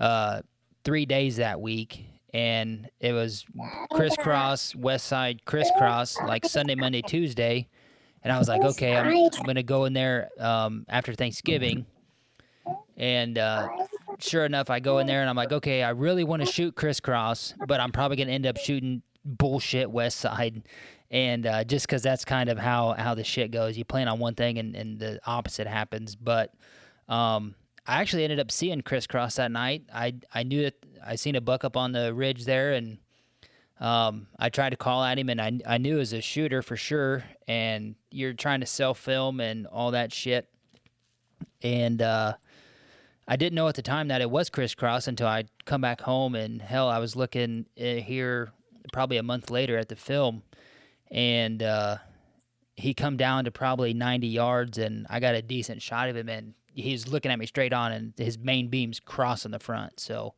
uh, three days that week, and it was Crisscross West Side Crisscross like Sunday, Monday, Tuesday, and I was like, okay, I'm, I'm gonna go in there um, after Thanksgiving, and uh, sure enough, I go in there and I'm like, okay, I really want to shoot Crisscross, but I'm probably gonna end up shooting bullshit West Side. And uh, just because that's kind of how, how the shit goes, you plan on one thing and, and the opposite happens. But um, I actually ended up seeing crisscross that night. I I knew that I seen a buck up on the ridge there, and um, I tried to call at him, and I I knew it was a shooter for sure. And you're trying to self film and all that shit, and uh, I didn't know at the time that it was crisscross until I come back home and hell, I was looking uh, here probably a month later at the film, and uh, he come down to probably 90 yards, and I got a decent shot of him, and he's looking at me straight on, and his main beam's crossing the front. So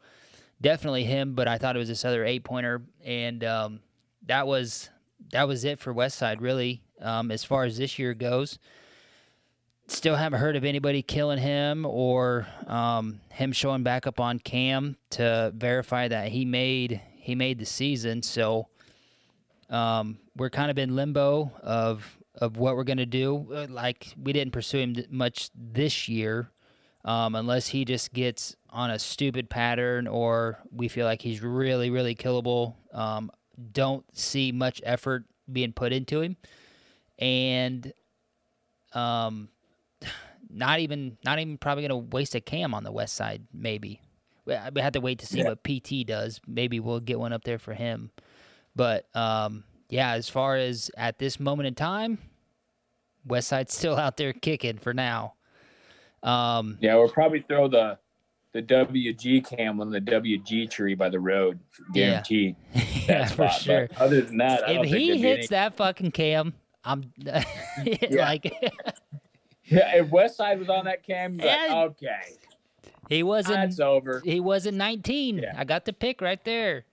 definitely him, but I thought it was this other eight pointer, and um, that was that was it for Westside really um, as far as this year goes still haven't heard of anybody killing him or um, him showing back up on cam to verify that he made he made the season. So um, we're kind of in limbo of of what we're gonna do. Uh, Like we didn't pursue him much this year, um, unless he just gets on a stupid pattern or we feel like he's really really killable. Um, don't see much effort being put into him, and um, not even not even probably gonna waste a cam on the west side. Maybe we we have to wait to see Yeah. what PT does. Maybe we'll get one up there for him. But um, yeah, as far as at this moment in time, West Side's still out there kicking for now. Um, Yeah, we'll probably throw the the WG cam on the WG tree by the road, Yeah. guaranteed. yeah, that for sure. But other than that, I If he hits any- that fucking cam, I'm like yeah, if West Side was on that cam, like, Yeah. okay, he wasn't. that's over. He wasn't 19. Yeah. I got the pick right there.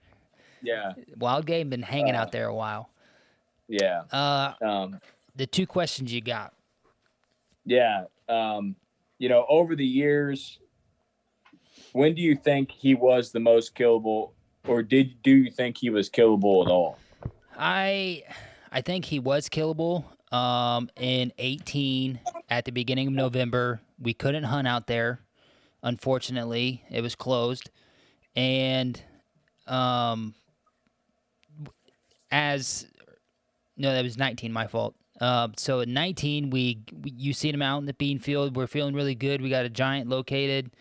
Yeah, Wild game been hanging Uh, out there a while. yeah, Uh, um, the two questions you got. yeah. Um, you know, over the years, when do you think he was the most killable, or did do you think he was killable at all? I I think he was killable. Um, in 18 at the beginning of November, we couldn't hunt out there. Unfortunately, it was closed, and um, as no, that was 19. My fault. Uh, so at 19, we, we you seen him out in the bean field. We're feeling really good. We got a giant located.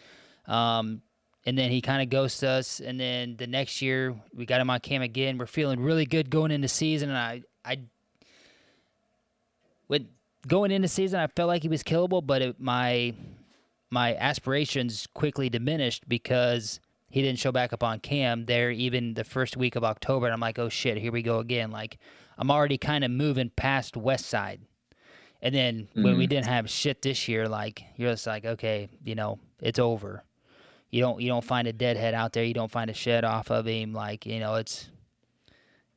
Um, and then he kind of ghosts us. And then the next year, we got him on cam again. We're feeling really good going into season. And I, I, with going into season, I felt like he was killable, but it, my, my aspirations quickly diminished because he didn't show back up on cam there even the first week of October. And I'm like, oh shit, here we go again. Like I'm already kind of moving past West Side. And then when we didn't have shit this year, like you're just like, okay, you know, it's over. You don't you don't find a deadhead out there. You don't find a shed off of him. Like you know, it's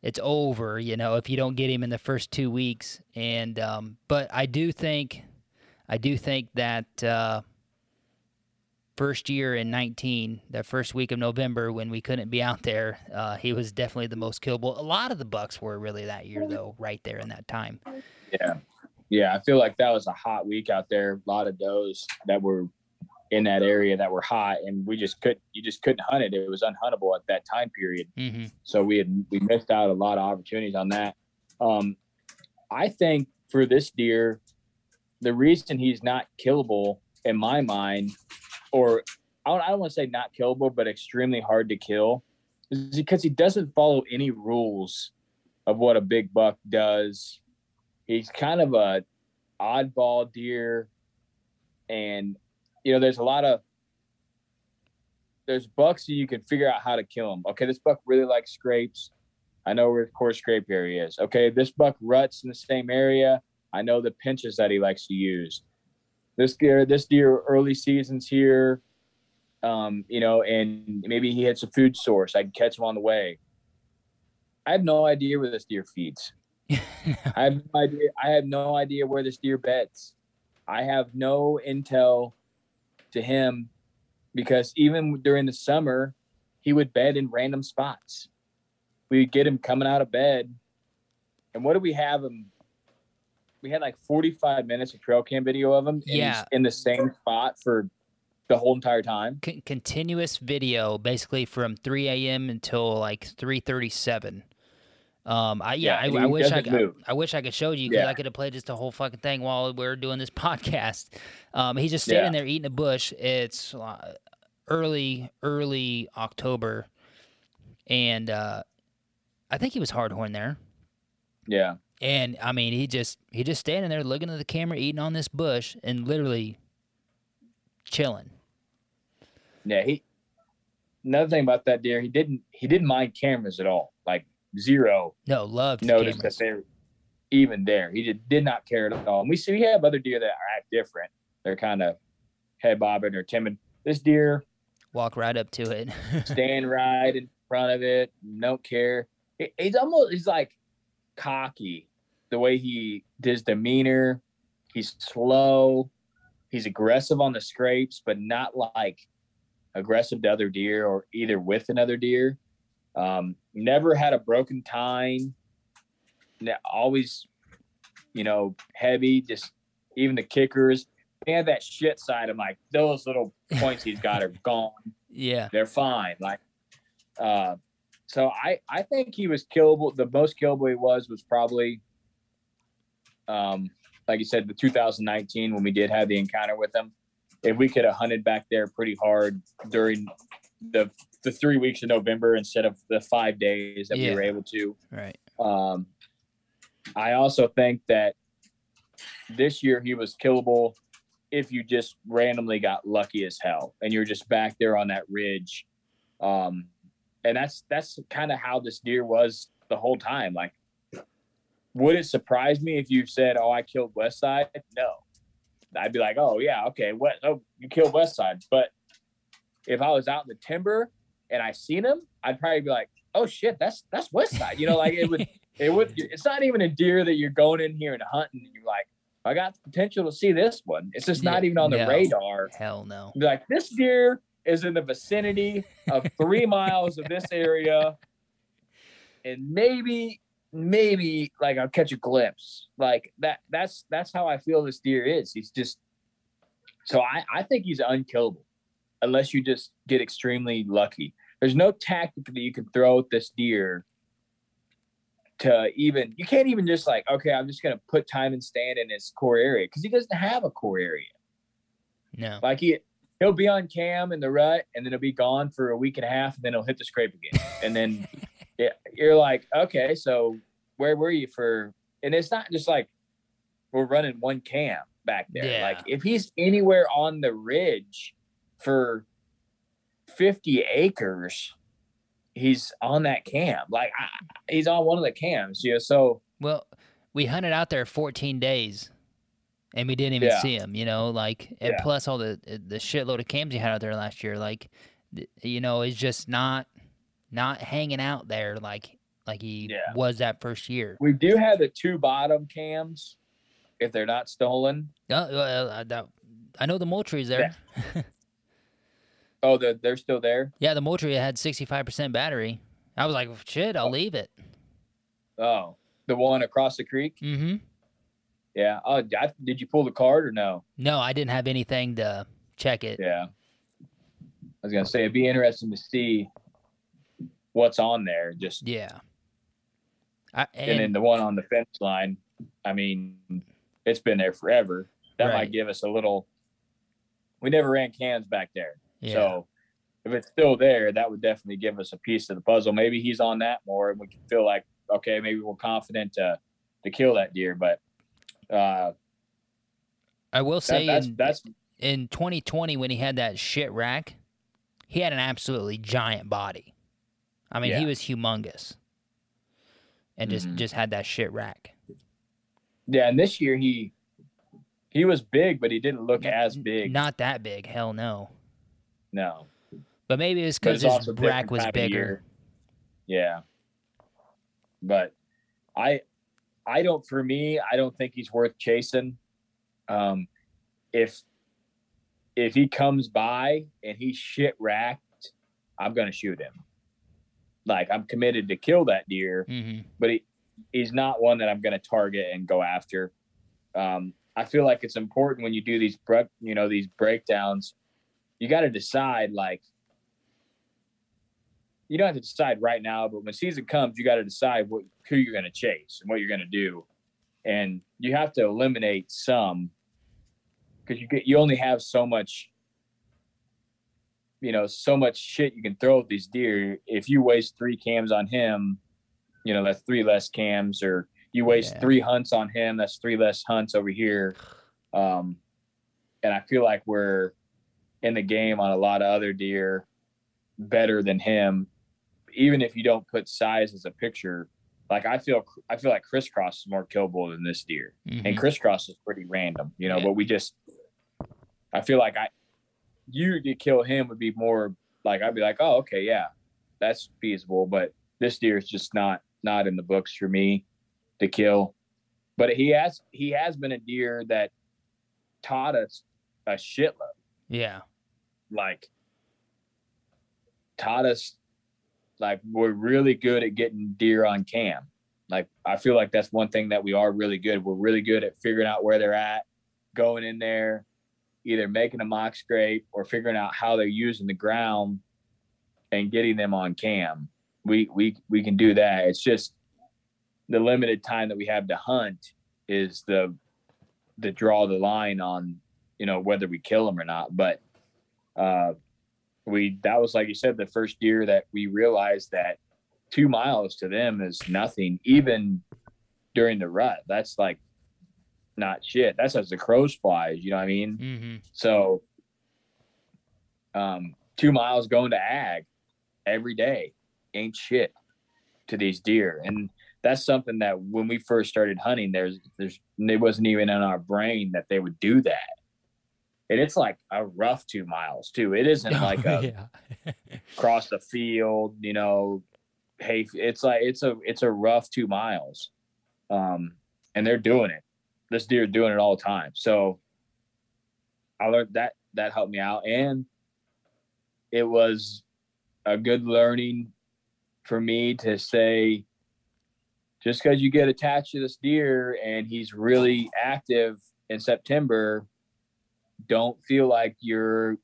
it's over. You know, if you don't get him in the first two weeks. And um, but I do think, I do think that uh, first year in 19, that first week of November when we couldn't be out there, uh, he was definitely the most killable. A lot of the Bucks were really that year though, right there in that time. Yeah. Yeah. I feel like that was a hot week out there. A lot of does that were in that area that were hot and we just couldn't you just couldn't hunt it. It was unhuntable at that time period. hmm So we had we missed out a lot of opportunities on that. Um I think for this deer, the reason he's not killable in my mind, or I don't, don't want to say not killable, but extremely hard to kill, is because he doesn't follow any rules of what a big buck does. He's kind of a oddball deer, and you know, there's a lot of there's bucks that you can figure out how to kill them. Okay, this buck really likes scrapes. I know where the core scrape area is. Okay, this buck ruts in the same area. I know the pinches that he likes to use. This deer, this deer, early seasons here, um, you know, and maybe he hits a food source. I can catch him on the way. I have no idea where this deer feeds. I have no idea. I have no idea where this deer beds. I have no intel to him because even during the summer, he would bed in random spots. We would get him coming out of bed, and what do we have him? We had like 45 minutes of trail cam video of him. Yeah. in the same spot for the whole entire time. Con- continuous video, basically from 3 a.m. until like 3:37. Um, I yeah, Yeah, I, I wish I could. I wish I could show you because Yeah. I could have played just the whole fucking thing while we are doing this podcast. Um, he's just standing Yeah. there eating a bush. It's uh, early, early October, and uh, I think he was hardhorn there. Yeah. And I mean, he just he just standing there looking at the camera, eating on this bush, and literally chilling. Yeah, he. Another thing about that deer, he didn't he didn't mind cameras at all. Like zero No, loved noticed cameras. that they're even there. He did, did not care at all. And we see we have other deer that act different. They're kind of head bobbing or timid. This deer Walk right up to it. stand right in front of it, don't care. He- he's almost he's like cocky the way he his demeanor. He's slow. He's aggressive on the scrapes, but not like aggressive to other deer or either with another deer. Um, never had a broken tine. Always, you know, heavy. Just even the kickers. And that shit side, I'm like, those little points he's got are gone yeah. they're fine. Like, uh, so I I think he was killable. The most killable he was was probably, um, like you said, the 2019 when we did have the encounter with him. If we could have hunted back there pretty hard during the the three weeks of November instead of the five days that Yeah. we were able to, Right. um, I also think that this year he was killable if you just randomly got lucky as hell and you're just back there on that ridge. Um, and that's that's kind of how this deer was the whole time. Like, would it surprise me if you said, "Oh, I killed West Side"? No, I'd be like, "Oh yeah, okay, what? Oh, you killed West Side." But if I was out in the timber and I seen him, I'd probably be like, "Oh shit, that's that's West Side." You know, like it would it would it's not even a deer that you're going in here and hunting and you're like i got the potential to see this one it's just not even on the no. radar Hell no. Like this deer is in the vicinity of three miles of this area. And maybe maybe like i'll catch a glimpse. Like that that's that's how i feel this deer is. He's just so i i think he's unkillable unless you just get extremely lucky. There's no tactic that you can throw at this deer to even you can't even just like okay i'm just gonna put time and stand in his core area because he doesn't have a core area. No. like he he'll be on cam in the rut and then he'll be gone for a week and a half and then he'll hit the scrape again. And then yeah, you're like okay so where were you for and it's not just like we're running one cam back there. Yeah. like if he's anywhere on the ridge for 50 acres he's on that cam. Like I, he's on one of the cams you know so Well, we hunted out there 14 days, and we didn't even Yeah. see him. You know, like and Yeah. plus all the the shitload of cams he had out there last year. Like, you know, it's just not not hanging out there like like he Yeah. was that first year. we do have the two bottom cams if they're not stolen Uh, uh, I, that- I know the Moultrie's there. oh the, they're still there Yeah, the Moultrie had 65% battery. I was like, shit, I'll leave it. Oh, the one across the creek. Mm-hmm. Yeah. Oh, I, did you pull the card or no? No, I didn't have anything to check it. Yeah. I was gonna say it'd be interesting to see what's on there. Just Yeah. I, and, and, then the one on the fence line. I mean, it's been there forever. That Right. might give us a little. We never ran cans back there, yeah. so if it's still there, that would definitely give us a piece of the puzzle. Maybe he's on that more, and we can feel like okay, maybe we're confident to to kill that deer. But uh, I will that, say that's in, that's in 2020 when he had that shit rack, he had an absolutely giant body. I mean, he was humongous, and just Mhm. just had that shit rack. Yeah, and this year he he was big, but he didn't look as big. Not that big, hell no. no, But maybe it's because his rack was bigger. Yeah, but I I don't. For me, I don't think he's worth chasing. Um, if if he comes by and he's shit racked, I'm gonna shoot him. Like I'm committed to kill that deer. hmm but he, he's not one that I'm going to target and go after. Um, I feel like it's important when you do these, bre- you know, these breakdowns, you got to decide like, you don't have to decide right now, but when season comes, you got to decide what, who you're going to chase and what you're going to do. And you have to eliminate some because you get, you only have so much, you know, so much shit you can throw at these deer. If you waste three cams on him, you know that's three less cams or you waste Yeah. three hunts on him that's three less hunts over here um and i feel like we're in the game on a lot of other deer better than him. Even if you don't put size as a picture, like I feel, I feel like crisscross is more killable than this deer, Mhm. and crisscross is pretty random, you know. Yeah. But we just, I feel like I, you to kill him would be more like I'd be like, oh, okay, yeah, that's feasible. But this deer is just not not in the books for me to kill. But he has he has been a deer that taught us a shitload. Yeah. Like taught us like we're really good at getting deer on cam. Like I feel like that's one thing that we are really good. We're really good at figuring out where they're at, going in there, either making a mock scrape or figuring out how they're using the ground and getting them on cam. We we we can do that. It's just the limited time that we have to hunt is the the draw the line on you know whether we kill them or not. But uh, we that was like you said the first deer that we realized that two miles to them is nothing even during the rut. That's like not shit. That's as the crows flies. You know what I mean? Mm-hmm. So, um, two miles going to ag every day ain't shit to these deer, and that's something that when we first started hunting, there's there's it wasn't even in our brain that they would do that. And it's like a rough two miles too. It isn't like a yeah. across the field, you know, hey, it's like it's a it's a rough two miles, um, and they're doing it. This deer doing it all the time. So I learned that that helped me out, and it was a good learning for me to say, just because you get attached to this deer and he's really active in September, don't feel like you're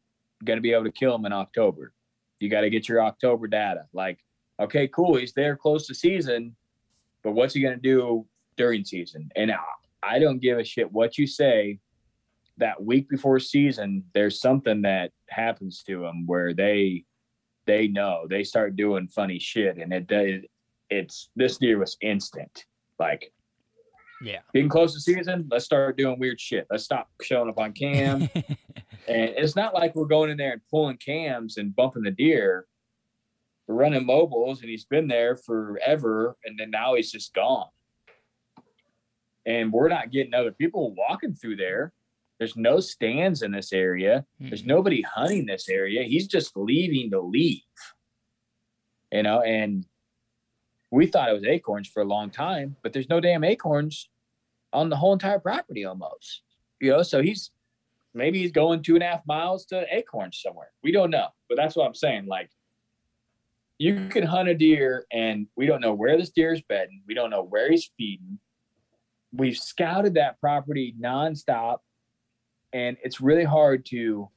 going to be able to kill him in October. You got to get your October data. Like, okay, cool, he's there close to season, but what's he going to do during season? And I, I don't give a shit what you say. That week before season, there's something that happens to them where they they know they start doing funny shit, and it it it's this deer was instant. Like Yeah. getting close to season, let's start doing weird shit. Let's stop showing up on cam. and it's not like we're going in there and pulling cams and bumping the deer. We're running mobiles, and he's been there forever, and then now he's just gone. And we're not getting other people walking through there. There's no stands in this area. There's Mhm. nobody hunting this area. He's just leaving to leave. You know, and we thought it was acorns for a long time, but there's no damn acorns on the whole entire property almost. You know, so he's maybe he's going two and a half miles to acorns somewhere. We don't know. But that's what I'm saying. Like you can hunt a deer and we don't know where this deer is bedding. We don't know where he's feeding. We've scouted that property nonstop and it's really hard to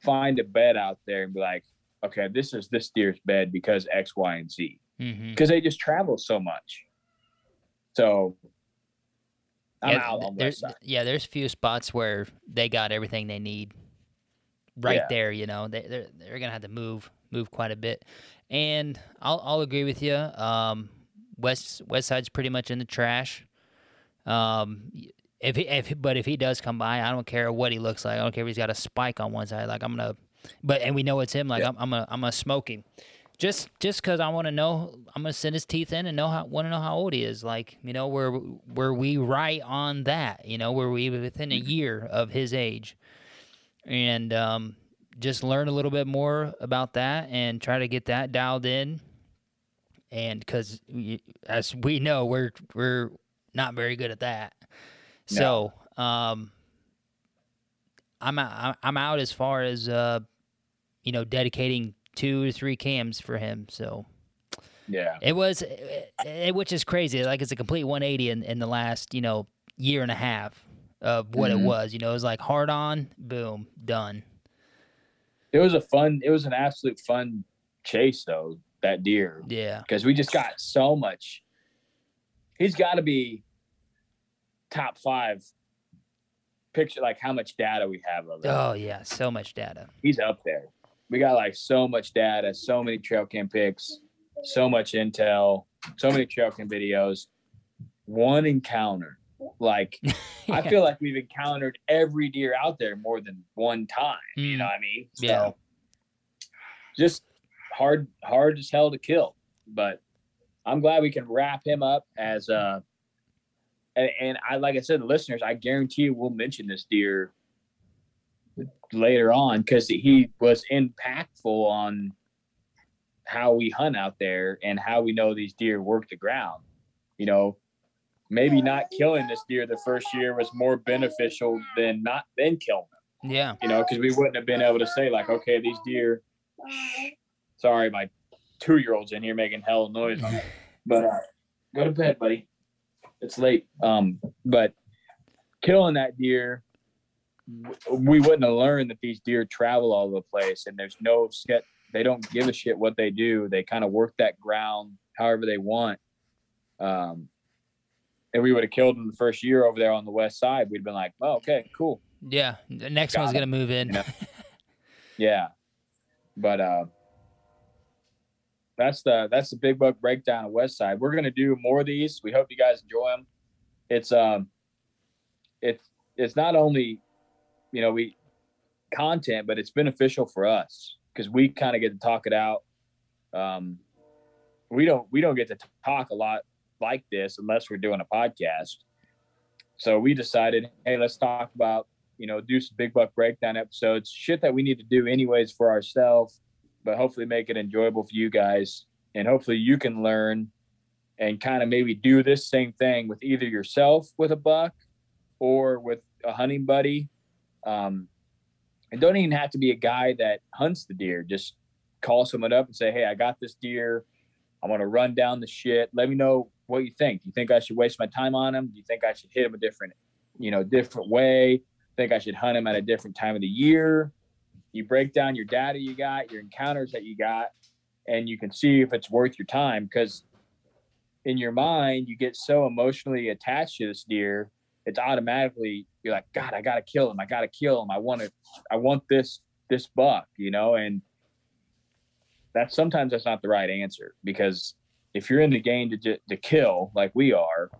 find a bed out there and be like, okay, this is this deer's bed because X, Y, and Z. Mhm. Because they just travel so much. So I'm yeah, out on there's, West Side. yeah, there's few spots where they got everything they need right Yeah. there. You know, they, they're they're gonna have to move move quite a bit, and I'll I'll agree with you. Um, West West Side's pretty much in the trash. Um, if he if but if he does come by, I don't care what he looks like. I don't care if he's got a spike on one side. Like I'm gonna, but and we know it's him. Like Yeah. I'm I'm gonna I'm gonna smoke him. Just just because I want to know, I'm gonna send his teeth in and know how want to know how old he is. Like you know, were were we right on that? You know, were we within a year of his age? And um, just learn a little bit more about that and try to get that dialed in. And because as we know, we're we're not very good at that. So um, I'm I'm out as far as uh, you know dedicating two or three cams for him. So Yeah. it was, it, it- which is crazy. Like it's a complete 180 in, in the last you know year and a half of what Mhm. it was. You know, it was like hard on, boom, done. It was a fun, it was an absolute fun chase though, that deer. Yeah, Because we just got so much. He's got to be top five picture, like how much data we have of it. oh yeah, so much data. He's up there. We got like so much data, so many trail cam pics, so much intel, so many trail cam videos. One encounter, like I feel like we've encountered every deer out there more than one time. You Mm. know what I mean? So Yeah. just hard, hard as hell to kill. But I'm glad we can wrap him up as uh and, and I like I said, the listeners, I guarantee you we'll mention this deer later on because he was impactful on how we hunt out there and how we know these deer work the ground. You know, maybe not killing this deer the first year was more beneficial than not then killing them. Yeah. You know, because we wouldn't have been able to say like, okay, these deer. Sorry, my two-year-old's in here making hell of noise. On but uh, go to bed, buddy. It's late. Um, but killing that deer, w- we wouldn't have learned that these deer travel all over the place, and there's no set. They don't give a shit what they do. They kind of work that ground however they want. Um, and we would have killed them the first year over there on the west side. We'd been like, oh, okay, cool. Yeah. The next Got one's it. gonna move in. Yeah. Yeah. But uh that's the that's the big buck breakdown of West Side. We're gonna do more of these. We hope you guys enjoy them. It's um it's it's not only you know we content, but it's beneficial for us because we kind of get to talk it out. Um we don't we don't get to talk a lot like this unless we're doing a podcast. So we decided, hey, let's talk about you know, do some big buck breakdown episodes, shit that we need to do anyways for ourselves, but hopefully make it enjoyable for you guys. And hopefully you can learn and kind of maybe do this same thing with either yourself with a buck or with a hunting buddy. Um, and don't even have to be a guy that hunts the deer. Just call someone up and say, Hey, I got this deer. I want to run down the shit. Let me know what you think. Do you think I should waste my time on him? Do you think I should hit him a different, you know, different way? think I should hunt him at a different time of the year. You break down your data you got, your encounters that you got, and you can see if it's worth your time. Because in your mind, you get so emotionally attached to this deer, it's automatically you're like, God, I gotta kill him. I gotta kill him. I want to, I want this this buck, you know. And that's sometimes that's not the right answer because if you're in the game to to kill like we are,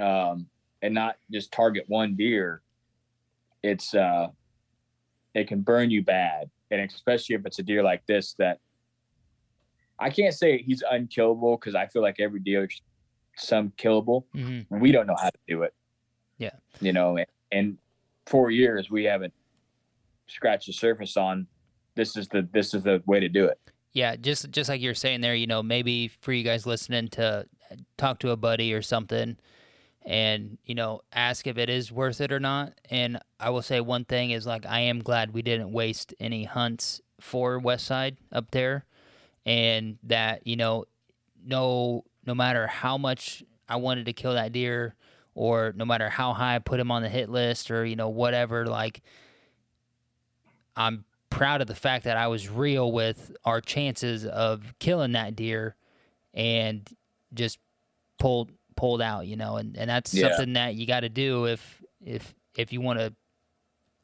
um, and not just target one deer, it's uh it can burn you bad and especially if it's a deer like this that i can't say he's unkillable because i feel like every deer some killable hmm we don't know how to do it Yeah. you know and, and four years we haven't scratched the surface on this is the this is the way to do it Yeah, just just like you're saying there, you know, maybe for you guys listening to talk to a buddy or something and, you know, ask if it is worth it or not. And I will say one thing is like I am glad we didn't waste any hunts for West Side up there and that, you know, no no matter how much I wanted to kill that deer or no matter how high I put him on the hit list or, you know, whatever, like I'm proud of the fact that I was real with our chances of killing that deer and just pulled pulled out, you know, and, and that's Yeah. something that you got to do if if if you want to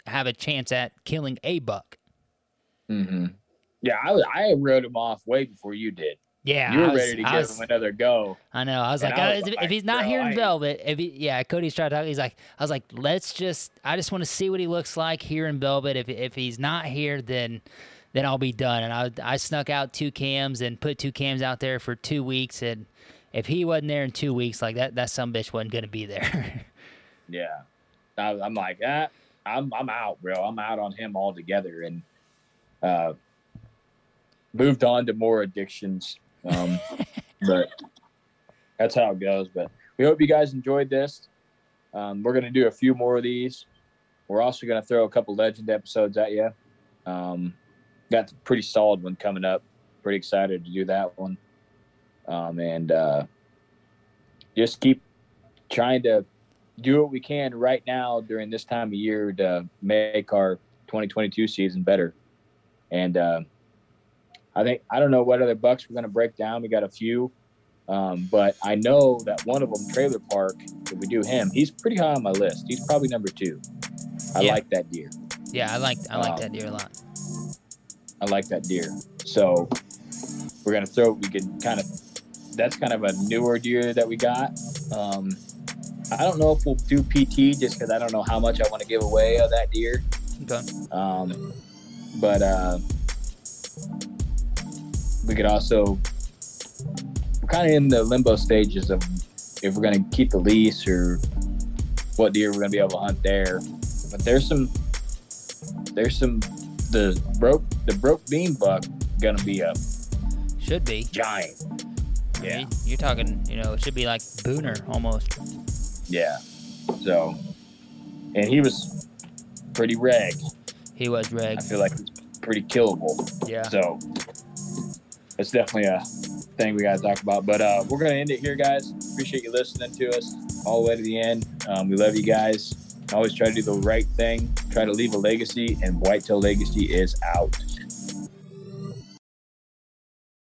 have a chance at killing a buck. mm-hmm. yeah I, I wrote him off way before you did Yeah, you were was- ready to I give was- him another go I know. I was And like, I uh, was if, like, if he's not bro, here in Velvet, if he, yeah, Cody's trying to talk. He's like, I was like, let's just, I just want to see what he looks like here in Velvet. If if he's not here, then then I'll be done. And I I snuck out two cams and put two cams out there for two weeks. And if he wasn't there in two weeks, like that, that some bitch wasn't gonna be there. Yeah. I, I'm like, ah, I'm I'm out, bro. I'm out on him altogether, and uh, moved on to more addictions. Um, but that's how it goes. But we hope you guys enjoyed this. Um, we're gonna do a few more of these. We're also gonna throw a couple legend episodes at you. Um, got a pretty solid one coming up. Pretty excited to do that one. Um, and uh, just keep trying to do what we can right now during this time of year to make our 2022 season better. And uh, I think I don't know what other bucks we're going to break down. We got a few, um, but I know that one of them, Trailer Park, if we do him, he's pretty high on my list. He's probably number two. I Yeah. like that deer. yeah, I like I like Um, that deer a lot. I like that deer. So we're gonna throw. We can kind of. That's kind of a newer deer that we got. Um, I don't know if we'll do PT just because I don't know how much I want to give away of that deer. Okay. Um, but uh, we could also we're kind of in the limbo stages of if we're going to keep the lease or what deer we're going to be able to hunt there. But there's some there's some the broke the broke bean buck going to be a Should be. giant. I Yeah. mean, You're talking, you know, it should be like Booner almost. Yeah. So, and he was pretty reg. He was reg. I feel like he's pretty killable. Yeah. So it's definitely a thing we got to talk about. But uh, we're going to end it here, guys. Appreciate you listening to us all the way to the end. Um, we love you guys. Always try to do the right thing, try to leave a legacy, and Whitetail Legacy is out.